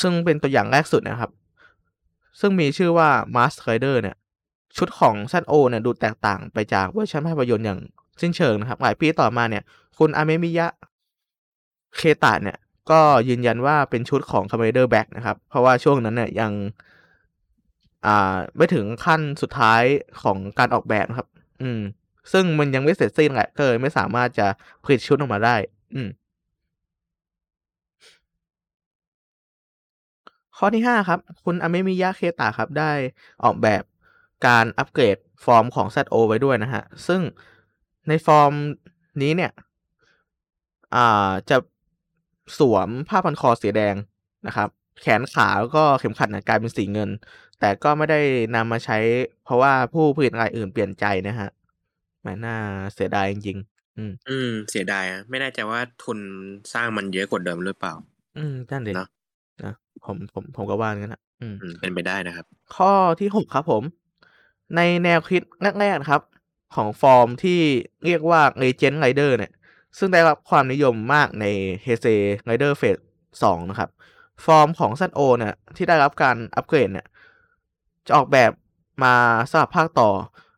ซึ่งเป็นตัวอย่างแรกสุดนะครับ ซึ่งมีชื่อว่า Mask Rider เนี่ย ชุดของ ZO เนี่ยดูแตกต่างไปจากเวอร์ชันภาพยนตร์อย่างสิ้นเชิงนะครับ หลายปีต่อมาเนี่ย คุณอาเมมิยะเคตะเนี่ย ก็ยืนยันว่าเป็นชุดของ Kamen Rider Black นะครับ เพราะว่าช่วงนั้นเนี่ยยัง อ่า ไม่ถึงขั้นสุดท้ายของการออกแบบนะครับ อืมซึ่งมันยังไม่เสร็จสิ้นแหละก็เลยไม่สามารถจะผลิตชุดออกมาได้ อืม ข้อที่ 5 ครับ คุณอาเมมิยะเคตะครับ ได้ออกแบบการอัปเกรดฟอร์มของ ZO ไว้ด้วยนะฮะ ซึ่งในฟอร์มนี้เนี่ย อ่า จะสวมผ้าพันคอสีแดงนะครับ แขนขาแล้วก็เข็มขัดเนี่ยกลายเป็นสีเงิน แต่ก็ไม่ได้นำมาใช้ เพราะว่าผู้ผลิตรายอื่นเปลี่ยนใจนะฮะแหมน่าเสียดายจริงๆ อืม อืม เสียดายอะไม่แน่ใจว่าทุนสร้างมันเยอะกว่าเดิมหรือเปล่า อืมนั่นดิเนาะนะผมผมผมก็ว่างั้นน่ะ อืม อืม เป็นไปได้นะครับ ข้อที่6ครับผม ในแนวคิดแรกๆนะครับ ของฟอร์มที่เรียกว่า Legend Rider เนี่ย ซึ่งได้รับความนิยมมากใน Heisei Rider Phase 2 นะครับ ฟอร์มของ ZO เนี่ย ที่ได้รับการอัปเกรดเนี่ย จะออกแบบมาสำหรับภาคต่อ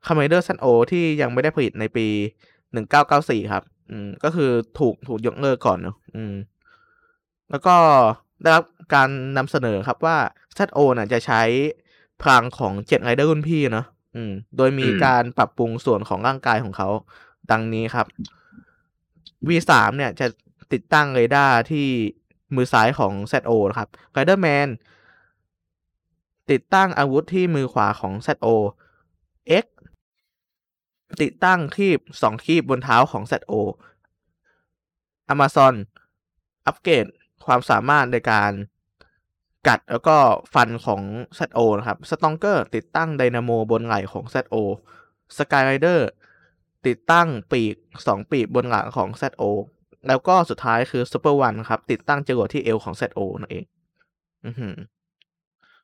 Kamen Rider ZO ที่ยังไม่ได้ผลิตในปี 1994ครับ อืม ก็คือถูกถูกยกเลิกก่อนเนาะอืม แล้วก็ได้รับการนำเสนอครับว่า ZO น่ะจะใช้พลังของ7 Rider รุ่นพี่เนาะอืม โดยมีอืมการปรับปรุงส่วนของร่างกายของเขา ดังนี้ครับ V3 เนี่ยจะติดตั้งเรดาร์ที่มือซ้ายของ ZO นะครับ Riderman ติดตั้งอาวุธที่มือขวาของ ZO X ติดตั้งคีบ2คีบบนเท้าของ ZO Amazon อัปเกรดความสามารถในการกัดแล้วก็ฟันของ ZO นะครับ Stronger ติดตั้งไดนาโมบนไหล่ของ ZO Skyrider ติดตั้งปีก 2 ปีกบนหลังของ ZO แล้วก็สุดท้ายคือ Super One ครับ ติดตั้งจรวดที่เอวของ ZO นั่นเองอือหือ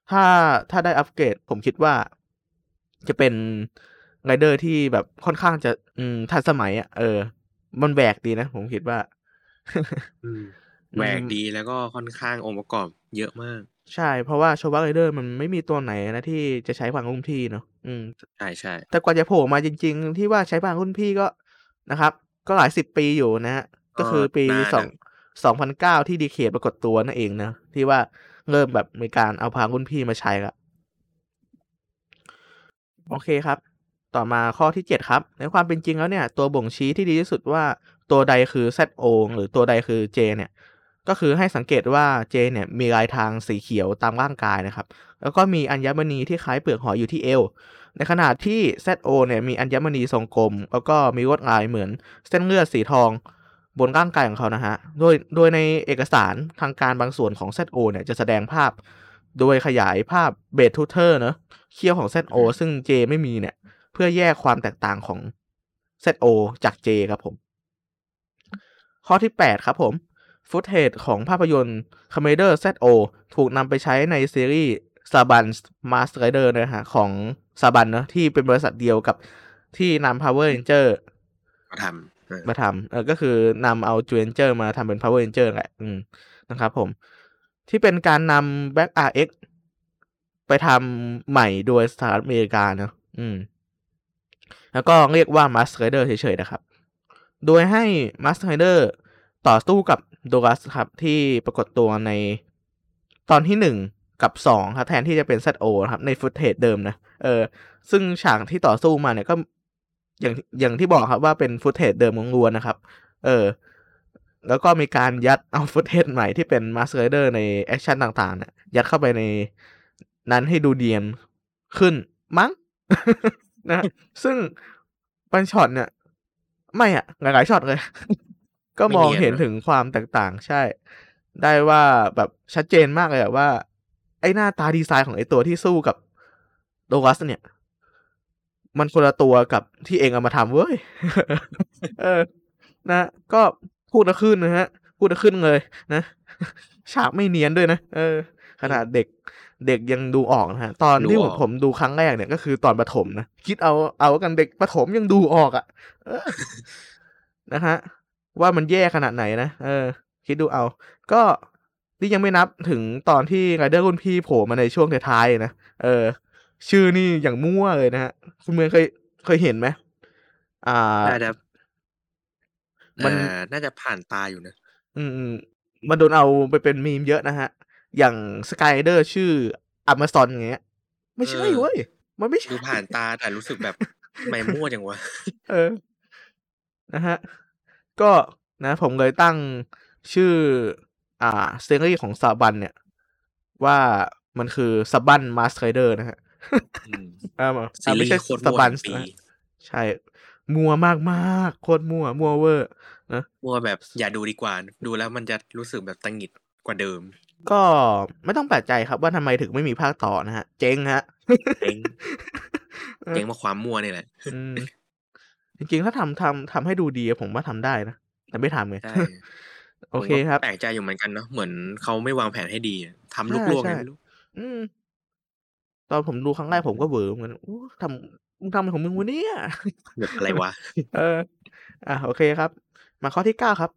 ถ้าถ้าได้อัปเกรดผมคิดว่าจะเป็น ไรเดอร์ที่แบบค่อนข้างจะ อืมทันสมัยอะเออ มันแหวกดีนะผมคิดว่าอืมอืแหวกมดีแล้วก็ค่อนข้างองค์ประกอบเยอะมาก ใช่ เพราะว่า Showa Rider มันไม่มีตัวไหนนะที่จะใช้พลังรุ่นพี่เนาะอืมใช่ๆแต่กว่าจะโผล่มาจริง ๆ ที่ว่าใช้พลังรุ่นพี่ก็นะครับ ก็หลาย10ปีอยู่นะครับก็ก็คือปีนานสออะง2009ที่ Decade ปรากฏตัวนั่นเองนะที่ว่าเริ่มแบบมีการเอาพลังรุ่นพี่มาใช้แล้วโอเคครับ ต่อมาข้อที่ 7 ครับ ในความเป็นจริงแล้วเนี่ย ตัวบ่งชี้ที่ดีที่สุดว่าตัวใดคือ ZO หรือตัวใดคือ J เนี่ย ก็คือให้สังเกตว่า J เนี่ยมีลายทางสีเขียวตามร่างกายนะครับ แล้วก็มีอัญมณีที่คล้ายเปลือกหอยอยู่ที่เอว ในขณะที่ ZO เนี่ยมีอัญมณีทรงกลม แล้วก็มีลวดลายเหมือนเส้นเลือดสีทองบนร่างกายของเขานะฮะ โดย โดยในเอกสารทางการบางส่วนของ ZO เนี่ยจะแสดงภาพ โดยขยายภาพเบดทูเทอร์เนอะเขี้ยวของอื ZO อฮึซึ่ง J ไม่มีเนี่ย เพื่อแยกความแตกต่างของ ZO จาก J ครับผม ข้อที่ 8 ครับผม footage ของภาพยนตร์ Kamen Rider ZO ถูกนำไปใช้ในซีรีส์ Saban Masked Rider นะฮะของ Saban เนอะที่เป็นบริษัทเดียวกับที่นำ Power Ranger มาทำเออมาทำเออก็คือนำเอา Zyuranger มาทำเป็น Power Ranger แหละอืมนะครับผม ที่เป็นการนำ Black RX ไปทำใหม่โดยสหรัฐอเมริกาเนอะอืม แล้วก็เรียกว่า Mask Rider เฉยๆนะครับ โดยให้ Mask Rider ต่อสู้กับ Douglas ครับ ที่ปรากฏตัวในตอนที่ 1 กับ2ครับแทนที่จะเป็น ZO นะครับ ในฟุตเทจเดิมนะเออซึ่งฉากที่ต่อสู้มาเนี่ยก็อย่างอย่างที่บอกครับว่าเป็นฟุตเทจเดิมล้วนๆนะครับ เออ แล้วก็มีการยัดเอาฟุตเทจใหม่ที่เป็น Mask Rider ในแอคชั่นต่างๆเนี่ยยัดเข้าไปในนั้นให้ดูเนียนขึ้นมั้งนะซึ่ง บางช็อตเนี่ย ไม่อะหลายๆช็อตเลย ก็ไม่เนียนมองเห็นเนอะถึงความแตกต่างใช่ ได้ว่าแบบชัดเจนมากเลยอะว่า ไอ้หน้าตาดีไซน์ของไอ้ตัวที่สู้กับ Doras เนี่ย มันคนละตัวกับที่เองเอามาทำเว้ยเออ นะ ก็พูดละขึ้นนะฮะ พูดละขึ้นเลย นะฉากไม่เนียนด้วยนะเออขอืนาดมเด็ก เด็กยังดูออกนะฮะตอนดูที่อผอมกผมดูครั้งแรกเนี่ยก็คือตอนประถมนะคิดเอาเอาแล้วกันเด็กประถมยังดูออกอะเออนะครับว่ามันแย่ขนาดไหนนะเออ คิดดูเอา ก็นี่ยังไม่นับถึงตอนที่ไรเดอร์รุ่นพี่โผล่มาในช่วงท้ายๆนะเออ ชื่อนี่อย่างมั่วเลยนะฮะคุณเมืองเคยเคยเห็นไหมอ่าน่าจะมันเอ่อน่าจะผ่านตาอยู่นะอืมอืมมันโดนเอาไปเป็นมีมเยอะนะฮะ อย่างสกายเดอร์ชื่ออ m ม z o n อย่างเงี้ย ไม่ใช่เออเว้ย มันไม่ใช่ดูผ่านตาแต่รู้สึกแบบทำไม่มั่วจังวะ เออ นะฮะ ก็นะ ผมเลยตั้งชื่อ อ่าซีรีส์ของซาบันเนี่ย ว่ามันคือซับบันมาสไ r เดอร์นะฮะอืมอ่าซีอ่ารีไม่ใช่ส์โคตรซัมั่วบันทั้งปีนะใช่มัวมากมากๆโคตรมัว มัวเวอร์นะมั่วแบบอย่าดูดีกว่า ดูแล้วมันจะรู้สึกแบบตังหงิดกว่าเดิม ก็ไม่ต้องแปลกใจครับว่าทำไมถึงไม่มีภาคต่อนะฮะ เจ๊งฮะ เจ๊งเจ๊งมาความมั่วนี่แหละอืมจริงๆ ถ้าทำทำทำให้ดูดีผมว่าทำได้นะ แต่ไม่ทำไงใช่โอเคครับผมก็แปลกใจอยู่เหมือนกันเนาะเหมือนเขาไม่วางแผนให้ดีอะทำใช่ลูกลวงไงใช่ไม่รู้อืมตอนผมดูครั้งแรกผมก็เหวอเหมือนกันอู้ทำมึงทำอะไรของมึงวะเนี่ยแบบอะไรวะ เออ อะโอเคครับ มาข้อที่เก้าครับ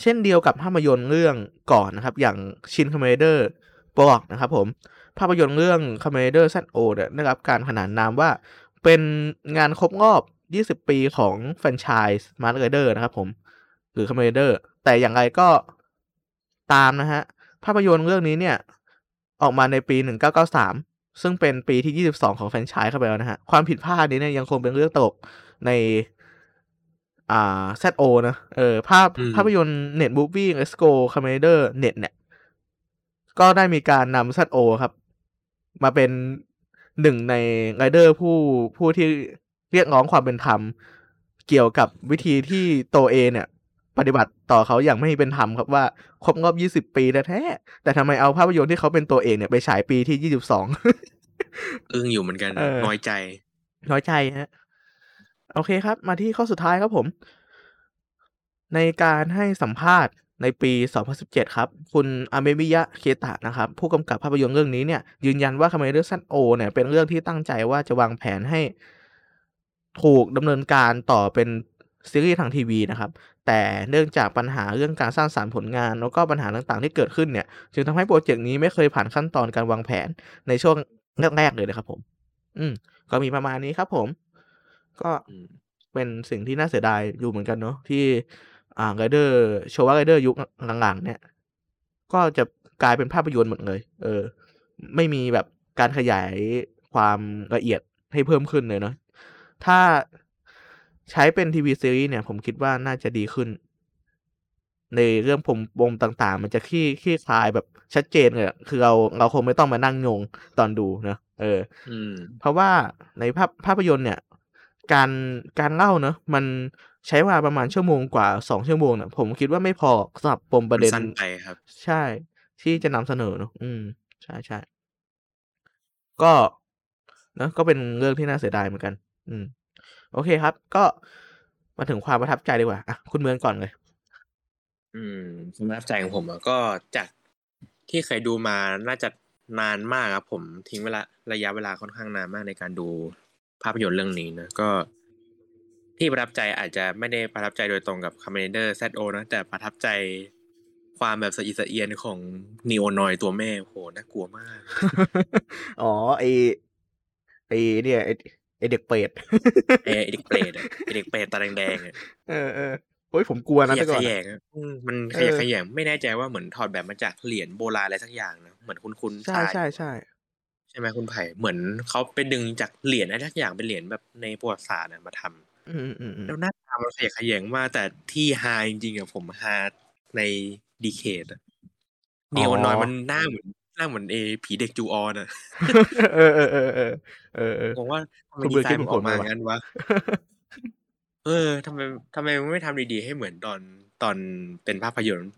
เช่นเดียวกับภาพยนตร์เรื่องก่อนนะครับ อย่างชินค m มเดอร์บอกนะครับผม ภาพยนตร์เรื่องค m มเดอร์ซโอเนี่ยได้รับการขนานนามว่า เป็นงานครบรอบ 20 ปีของแฟรนไชส์มาร์ r เดอร์นะครับผม หรือค m มเดอร์แต่อย่างไรก็ตามนะฮะ ภาพยนตร์เรื่องนี้เนี่ย ออกมาในปี 1993 ซึ่งเป็นปีที่ 22 ของแฟรนไชส์เข้าไปแล้วนะฮะ ความผิดพลาดนี้เนี่ยยังคงเป็นเรื่องตลกใน อ่า ZO นะเออภาพอืมภาพยนตร์ net movie Let's Go Kamen Rider Net เนี่ย ก็ได้มีการนำ ZO ครับ มาเป็นหนึ่งในไรเดอร์ผู้ผู้ที่เรียกร้องความเป็นธรรม เกี่ยวกับวิธีที่โตเอ เนี่ย ปฏิบัติต่อเขาอย่างไม่เป็นธรรมครับว่าครบรอบ20ปีแท้ๆแต่ทำไมเอาภาพยนตร์ที่เขาเป็นตัวเองเนี่ยไปฉายปีที่22อึ้งอยู่เหมือนกันเออน้อยใจ น้อยใจฮะ โอเคครับ มาที่ข้อสุดท้ายครับผม ในการให้สัมภาษณ์ในปี 2017 ครับ คุณอาเมมิยะ เคตะ นะครับ ผู้กำกับภาพยนตร์เรื่องนี้เนี่ย ยืนยันว่า Kamen Rider ZO เนี่ย เป็นเรื่องที่ตั้งใจว่าจะวางแผนให้ถูกดำเนินการต่อเป็นซีรีส์ทางทีวีนะครับ แต่เนื่องจากปัญหาเรื่องการสร้างสรรค์ผลงาน แล้วก็ปัญหาต่างๆที่เกิดขึ้นเนี่ย จึงทำให้โปรเจกต์นี้ไม่เคยผ่านขั้นตอนการวางแผนในช่วงแรกๆเลยนะครับผม อืมก็มีประมาณนี้ครับผม ก็อืมเป็นสิ่งที่น่าเสียดายอยู่เหมือนกันเนาะที่อ่าไรเดอร์โชว์ว่าไรเดอร์ยุคหลังๆ เนี่ย ก็จะกลายเป็นภาพยนตร์หมดเลย เออ ไม่มีแบบการขยายความละเอียดให้เพิ่มขึ้นเลยเนาะถ้าใช้เป็นทีวีซีรีส์เนี่ย ผมคิดว่าน่าจะดีขึ้น ในเรื่องผมปมต่างๆ มันจะขี้ขี้คลายแบบชัดเจนเลยอะคือเราเราคงไม่ต้องมานั่งงงตอนดูเนอะเอออืมเพราะว่าในภาพภาพยนตร์เนี่ย การการเล่าเนอะมันใช้เวลาประมาณชั่วโมงกว่าสองชั่วโมงเนี่ยผมคิดว่าไม่พอสำหรับปมประเด็นสั้นไปครับ ใช่ ที่จะนำเสนอเนอะอืม ใช่ใช่ก็นะก็เป็นเรื่องที่น่าเสียดายเหมือนกัน อืม โอเคครับ ก็มาถึงความประทับใจดีกว่าอะคุณเมืองก่อนเลย อืมความประทับใจของผมอะก็จากที่เคยดูมาน่าจะนานมากครับผมทิ้งเวลาระยะเวลาค่อนข้างนานมากในการดู ภาพยนตร์เรื่องนี้นะก็ที่ประทับใจอาจจะไม่ได้ประทับใจโดยตรงกับ Commander ZO นะแต่ประทับใจความแบบสะอิดสะเอียนของนีโอนอยตัวแม่โหน่ากลัวมาก อ๋อไอไอเนี่ยไอไอเด็กเปรตไอ้ไอ้เด็กเปรตอะไอ้เด็กเปรตตาแดงๆอะเออเออโอ้ยผมกลัวขนะยะแต่ก่แขอนยอะงอะอืมมันขเออยะแขยงไม่แน่ใจว่าเหมือนถอดแบบมาจากเหรียญโบราณอะไรสักอย่างนะเหมือนคุ้นๆใช่ชายใช่ใช่ใช่ไหมคุณไผ่เหมือนเขาไปดึงจากเหรียญอะไรสักอย่างเป็นเหรียญแบบในประวัติศาสตร์อะมาทำอืมอืมอืมแล้วหน้าตามันขยะแขยงมากแต่ที่ฮาจริงๆอะผมฮาในดีเคดอะนีโอนอยมันหน้าเหมือนหน้าเหมือนเอผีเด็กจูออนอะเออเออเออเออเออเออผมว่าทำไมคุณดีเบิร์ดไซคิดน์เหมัมืนอนอผอกมมาเลยอว่ะย่างนั้นวะเออทำไมทำไมมันไม่ทำดีๆให้เหมือนตอนตอนเป็นภาพยนตร์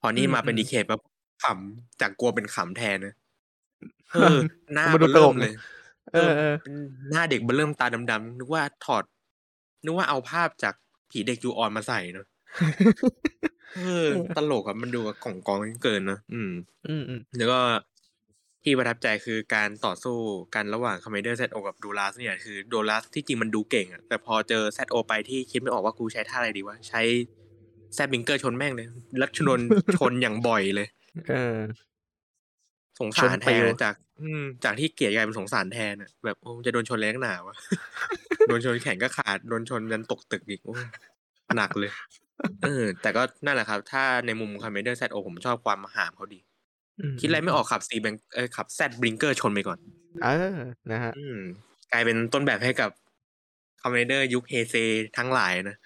พอนี่มาเป็นดีเคทปั๊บขำจากกลัวเป็นขำแทนนะ เออ หน้ามันดูเบลเริ่ตลมกเลเลยยเออเออเป็นหน้าเด็กเบลเริ่มตาดำๆนึกว่าถอด นึกว่าเอาภาพจากผีเด็กจูออนมาใส่เนอะเออ ตลกอะมันดูกับของกองเกินเนอะอืมอืม อืมแล้วก็ที่ประทับใจคือการต่อสู้กันระหว่าง Kamen Rider ZO กับ Doras เนี่ยคือ Doras ที่จริงมันดูเก่งอะแต่พอเจอ ZO ไปที่คิดไม่ออกว่ากูใช้ท่าอะไรดีวะใช้ Z-Bringer ชนแม่งเลยแล้วชนชนอย่างบ่อยเลย เออ สงสารชนแทปินวอะจาก อืม จากที่เกลียดกลายเป็นสงสารแทนอะแบบโอ้จะโดนชนแรงหนาวะโดนชนแขนก็ขาดโดนชนยันตกตึกอีกโอ้หนักเลยเออแต่ก็นั่นแหละครับ ถ้าในมุม Kamen Rider ZO ผมชอบความห่ามเขาดีอืมคิดอะไรไม่ออกขับ Z-Bring เออขับ Z-Bringer ชนไปก่อน เออนะฮะอืมกลายเป็นต้นแบบให้กับ Kamen Rider ยุคเฮเซทั้งหลายนะ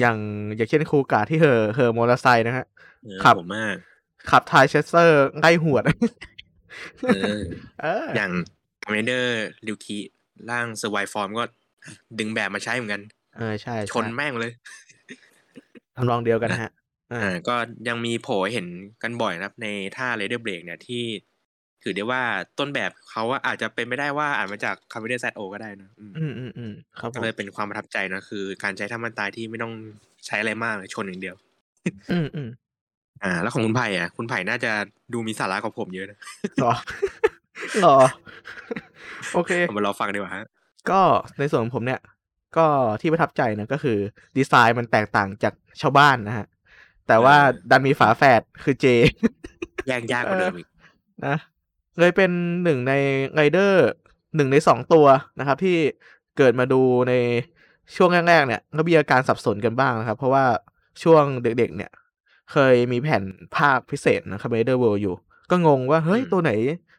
อย่างอย่างเช่นครูกาที่เหอเหอมอเตอร์ไซค์นะฮะเออครับผมมาก ขับ TryChaser ไล่หวดเออเอออย่าง Kamen Rider Ryuki ร่าง Survive form ก็ดึงแบบมาใช้เหมือนกัน เออใช่ ชนแม่งเลยทำนองเดียวกันนะฮะอ่าอ่า ก็ยังมีโผล่ให้เห็นกันบ่อยนะครับ ในท่า Rider Break เนี่ยที่ ถือได้ว่าต้นแบบเขาอะอาจจะเป็นไม่ได้ว่าอ่านมาจาก Kamen Rider ZO ก็ได้นะ อืมอืมอืมอืมครับผม ก็เลยเป็นความประทับใจนะคือ การใช้ท่าไม้ตายที่ไม่ต้องใช้อะไรมากเลยชนอย่างเดียว อืมอืม อ่า แล้วของคุณไผ่อะ คุณไผ่น่าจะดูมีสาระกว่าผมเยอะนะหรอหรอ โอเคเอามารอฟังดีกว่าฮะ ก็ในส่วนของผมเนี่ย ก็ที่ประทับใจนะก็คือดีไซน์มันแตกต่างจากชาวบ้านนะฮะ แต่ว่าเออดันมีฝาแฝดคือเจแยกยากกว่าเดิมอีกนะเลยเป็นหนึ่งในไรเดอร์หนึ่งในสองตัวนะครับ ที่เกิดมาดูในช่วงแรกๆเนี่ย ก็มีอาการสับสนกันบ้างนะครับ เพราะว่าช่วงเด็กๆ เนี่ย เคยมีแผ่นภาคพิเศษนะ c o m m a n d e r World อยู่ ก็งงว่าเฮ้ยอืมตัวไหน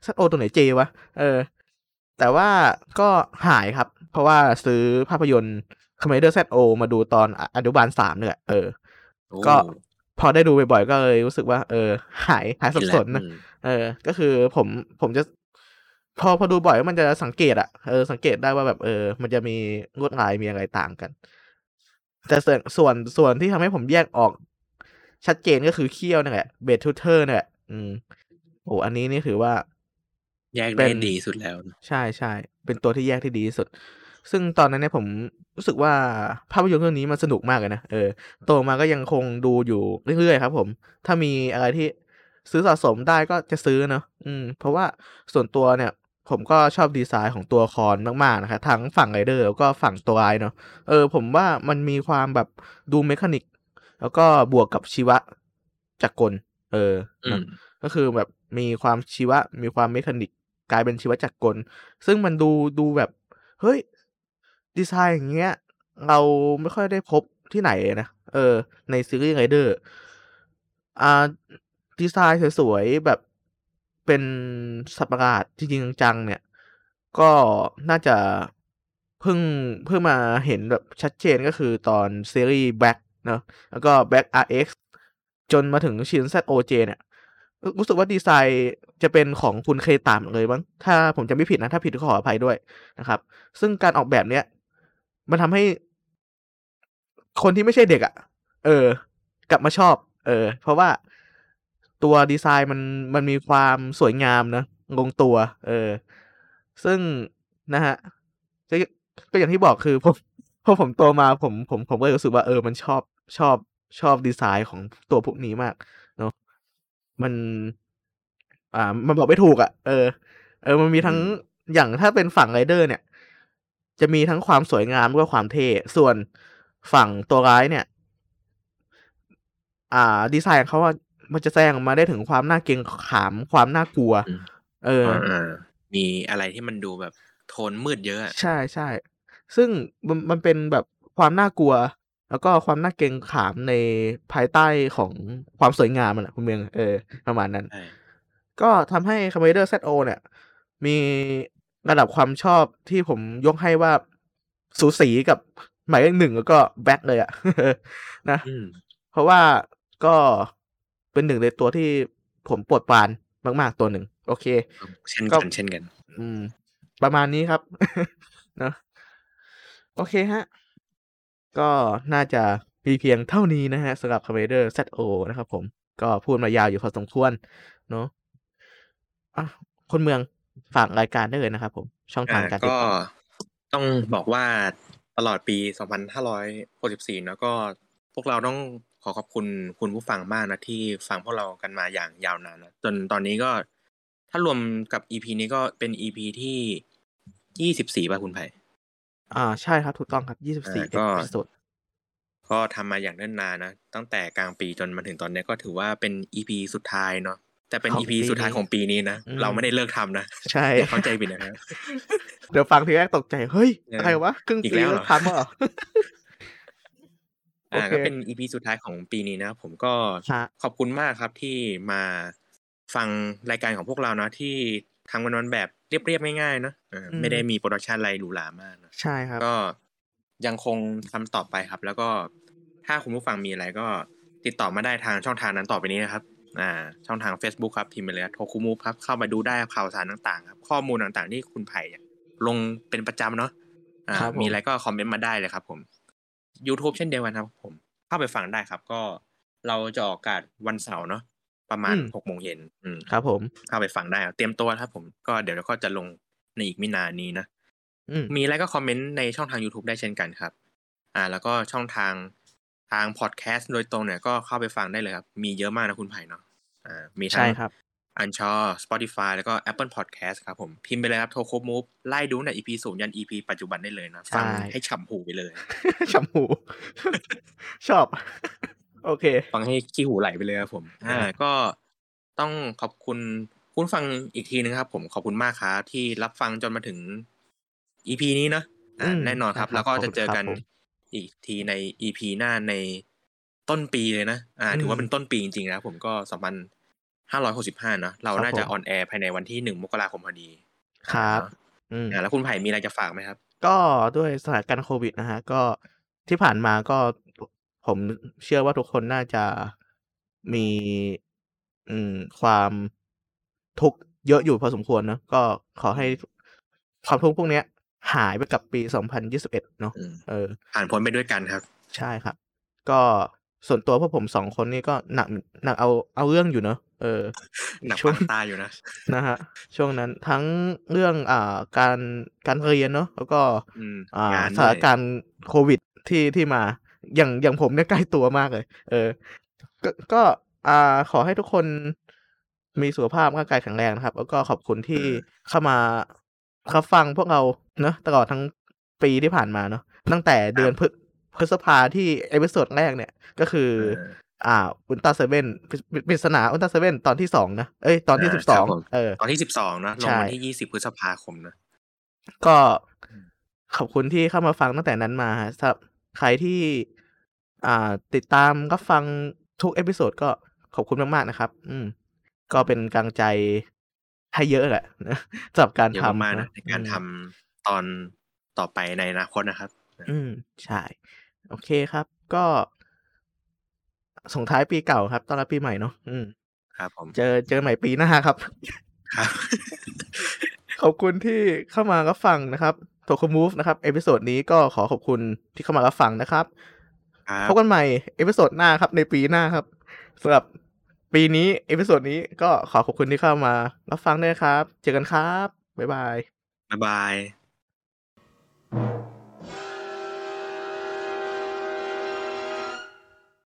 ซัโอตัวไหนเจวะ เออ แต่ว่าก็หายครับ เพราะว่าซื้อภาพยนตร์ c o m m a n d e r ZO มาดูตอนอนุบาลสามเนี่ยเออโอ้ก็พอได้ดูบ่อยๆก็เลยรู้สึกว่า เออ หายหายสับสนนะอืมเออ ก็คือผมผมจะ พอพอดูบ่อยมันจะสังเกตอะเออสังเกตได้ว่าแบบเออ มันจะมีลวดลายมีอะไรต่างกัน แต่ส่วนส่วนส่วนที่ทำให้ผมแยกออก ชัดเจนก็คือเขี้ยวนี่แหละ Break Toother นี่แหละอืมโอ้อันนี้นี่ถือว่า แยกได้เป็นดีสุดแล้วนะใช่ใช่เป็นตัวที่แยกที่ดีที่สุด ซึ่งตอนนั้นเนี่ยผมรู้สึกว่าภาพยนตร์เรื่องนี้มันสนุกมากเลยนะเออโตมาก็ยังคงดูอยู่เรื่อยๆครับ ผม ถ้ามีอะไรที่ซื้อสะสมได้ก็จะซื้อเนอะอืม เพราะว่าส่วนตัวเนี่ย ผมก็ชอบดีไซน์ของตัวละครมากๆนะครับทั้งฝั่งไรเดอร์แล้วก็ฝั่งตัวร้ายเนาะเออ ผมว่ามันมีความแบบดู mechanic แล้วก็บวกกับชีวะจักรกล เออเนอะอืมก็คือแบบมีความชีวะ มีความ mechanic กลายเป็นชีวจักรกล ซึ่งมันดูดูแบบ เฮ้ย ดีไซน์อย่างเงี้ย เราไม่ค่อยได้พบที่ไหนนะ เออ ในซีรีส์ไรเดอร์ อ่า ดีไซน์สวยๆ แบบเป็นสัตว์ประหลาดจริงๆจังๆเนี่ย ก็น่าจะเพิ่งเพิ่งมาเห็นแบบชัดเจนก็คือตอนซีรีส์ Black เนะแล้วก็ Back RX จนมาถึงชิน ZOJ เนี่ยรู้สึกว่าดีไซน์จะเป็นของคุณเคตามเลยมั้ง ถ้าผมจะไม่ผิดนะ ถ้าผิดก็ขออภัยด้วยนะครับ ซึ่งการออกแบบเนี้ย มันทำให้ คนที่ไม่ใช่เด็กอะ่ะ เออ กลับมาชอบ เออ เพราะว่าตัวดีไซน์มันมันมีความสวยงามนะลงตัว เออ ซึ่งนะฮะก็อย่างที่บอกคือผม อผมโตมาผมผมผมก็เลยรู้สึกว่าเออมันชอบชอบชอบดีไซน์ของตัวพวกนี้มากเนาะมัน อ่า มันบอกไม่ถูกอะ่ะ เออ เออ มันมีทั้งอืมอย่างถ้าเป็นฝั่งไรเดอร์ เนี่ย จะมีทั้งความสวยงามแล้วก็ความเท่ส่วนฝั่งตัวร้ายเนี่ย อ่า ดีไซน์ของเขาอะมันจะแสดงออกมาได้ถึงความน่าเกรงขามความน่ากลัวอืมเอออ่าๆมีอะไรที่มันดูแบบโทนมืดเยอะอะใช่ใช่ ซึ่งมันมันเป็นแบบความน่ากลัว แล้วก็ความน่าเกรงขามในภายใต้ของความสวยงามมันแหละคุณเมืองเออประมาณนั้นใช่ก็ทำให้ c o m m a n d e r ZO เนี่ย มีระดับความชอบที่ผมยกให้ว่าสูสีกับหมายเลขหนึ่งแล้วก็แบ็คเลยอะนะอืมเพราะว่าก็เป็นหนึ่งในตัวที่ผมโปรดปรานมากๆตัวหนึ่ง โอเค เช่นก็กันเช่นกัน อืม ประมาณนี้ครับ เนอะ โอเคฮะ ก็น่าจะมีเพียงเท่านี้นะฮะสำหรับ c o m m a n d e r ZO นะครับผม ก็พูดมายาวอยู่พอสมควร เนาะอะคนเมืองฝากรายการได้เลยนะครับผม ช่องทาอ่างการติดก็ต่อต้องบอกว่าตลอดปี 2564แล้วก็พวกเราต้องขอขอบคุณคุณผู้ฟังมากนะที่ฟังพวกเรากันมาอย่างยาวนานนะจนตอนนี้ก็ถ้ารวมกับ EP นี้ก็เป็น EP ที่ 24ป่ะคุณไผ่ อ่าใช่ครับถูกต้องครับอ่า24ก็เอพิโซดก็ทำมาอย่างเนิ่นนานนะ ตั้งแต่กลางปีจนมาถึงตอนนี้ก็ถือว่าเป็นอีพีสุดท้ายเนาะแต่เป็นของอีพีปีสุดท้ายนี้ของปีนี้นะอืมเราไม่ได้เลิกทำนะ ใช่อย่าเข้าใจผิดนะครับเดี๋ยวฟังทีแรกตกใจ เฮ้ยเออออะไรวะครึ่งอีกปีแล้วเหรอแล้วทำเหรออ่าโอเคก็เป็น EP สุดท้ายของปีนี้นะ ผมก็ฮะขอบคุณมากครับที่มาฟังรายการของพวกเราเนาะที่ ทำกันวันแบบเรียบๆง่ายๆเนาะเอออืมไม่ได้มี production อะไรหรูหรามากนะใช่ครับ ก็ยังคงทำต่อไปครับ แล้วก็ถ้าคุณผู้ฟังมีอะไรก็ติดต่อมาได้ทางช่องทางนั้นต่อไปนี้นะครับ อ่า ช่องทาง Facebook ครับพิมพ์ไปเลยโทคุมูฟครับเข้ามาดูได้ข่าวสารต่างๆ ครับ ข้อมูลต่างๆ ที่คุณไผ่อะลงเป็นประจำเนาะอ่าครับผมมีอะไรก็คอมเมนต์มาได้เลยครับ ผม YouTube เช่นเดียวกันครับ ผม เข้าไปฟังได้ครับ ก็เราจะออกอากาศวันเสาร์เนาะ ประมาณหกโมงเย็นอืมครับผมเข้าไปฟังได้ครับเตรียมตัวครับผมก็เดี๋ยวเราก็จะลงในอีกไม่นานนี้นะอืมมีอะไรก็คอมเมนต์ในช่องทาง YouTube ได้เช่นกันครับ อ่า แล้วก็ช่องทางทางพอดแคสต์โดยตรงเนี่ยก็เข้าไปฟังได้เลยครับ มีเยอะมากนะคุณไผ่เนาะอ่ามีทั้ใช่งครับอันชอ Spotify แล้วก็ Apple Podcast ครับผม พิมพ์ไปเลยครับโทโคมูฟไล่ดูใน EP ศูนย์ยัน EP ปัจจุบันได้เลยนะ ฟังใช่ให้ฉ่ำหูไปเลยชมพูชอบ โอเค ฟังให้ขี้หูไหลไปเลยครับผมอ่าอ่า ก็ต้องขอบคุณคุณฟังอีกทีนึงครับ ผมขอบคุณมากครับที่รับฟังจนมาถึง EP นี้เนอะอ่าอืมแน่นอนครับใช่ครับแล้วก็ขอบคุจะณเจอครับกันผมอีกทีใน EP หน้าในต้นปีเลยนะ อ่า ถือว่าอืมเป็นต้นปีจริงๆนะครับผมก็สองพันห้าร้อยหกสิบห้านะเราครับน่าจะผมออนแอร์ภายในวันที่หนึ่งมกราคมพอดี ครับเนอะอืมอ่าแล้วคุณไผ่มีอะไรจะฝากไหมครับ ก็ด้วยสถานการณ์โควิดนะฮะ ก็ที่ผ่านมาก็ ผมเชื่อว่าทุกคนน่าจะมี อืม ความทุกข์เยอะอยู่พอสมควรเนอะก็ขอให้ความทุกข์พวกเนี้ย หายไปกับปี 2021 เนาะอืมเออผ่านพ้นไปด้วยกันครับ ใช่ครับ ก็ส่วนตัวพวกผมสองคนนี่ก็หนักหนักเอาเอาเรื่องอยู่เนอะเออหนักช่วงปางตาอยู่นะนะฮะช่วงนั้นทั้งเรื่องอ่าการการเรียนเนาะแล้วก็อืมอ่างานสถานด้วยการณ์โควิดที่ที่มา อย่างอย่างผมเนี่ยใกล้ตัวมากเลย เออ ก็ก็อ่าขอให้ทุกคนมีสุขภาพร่างกายแข็งแรงนะครับ แล้วก็ขอบคุณที่เข้ามารับฟังพวกเราเนาะตลอดทั้งปีที่ผ่านมาเนาะตั้งแต่เดือนพฤพฤษภาที่ episode แรกเนี่ย ก็คือเอออ่าอุลตร้าเซเว่นปริศนาอุลตร้าเซเว่นตอนที่สองนะเอ้ยตอนที่อ่าสิบสองครับผมเออตอนที่สิบสองนะลงใช่วันที่ยี่สิบพฤษภาคมนะก็ขอบคุณที่เข้ามาฟังตั้งแต่นั้นมาฮะสำหรับ ใครที่อ่าติดตามรับฟังทุก episode ก็ขอบคุณมาก ๆ นะครับ อืม ก็เป็นกำลังใจให้เยอะแหละนะสำหรับการเยอะทำมากๆนะในการทำอืมตอนต่อไปในอนาคตนะครับ อืม ใช่ โอเคครับ ก็ส่งท้ายปีเก่าครับต้อนรับปีใหม่เนาะอืม ครับผมเจอเจอใหม่ปีหน้าครับ ครับ ขอบคุณที่เข้ามารับฟังนะครับ t o k o Move นะครับ episode นี้ก็ขอขอบคุณที่เข้ามารับฟังนะครับพบกันใหม่ episode หน้าครับในปีหน้าครับสำหรับปีนี้ episode นี้ก็ขอขอบคุณที่เข้ามารับฟังด้วยครับ เจอกันครับ บ๊ายบาย บ๊ายบาย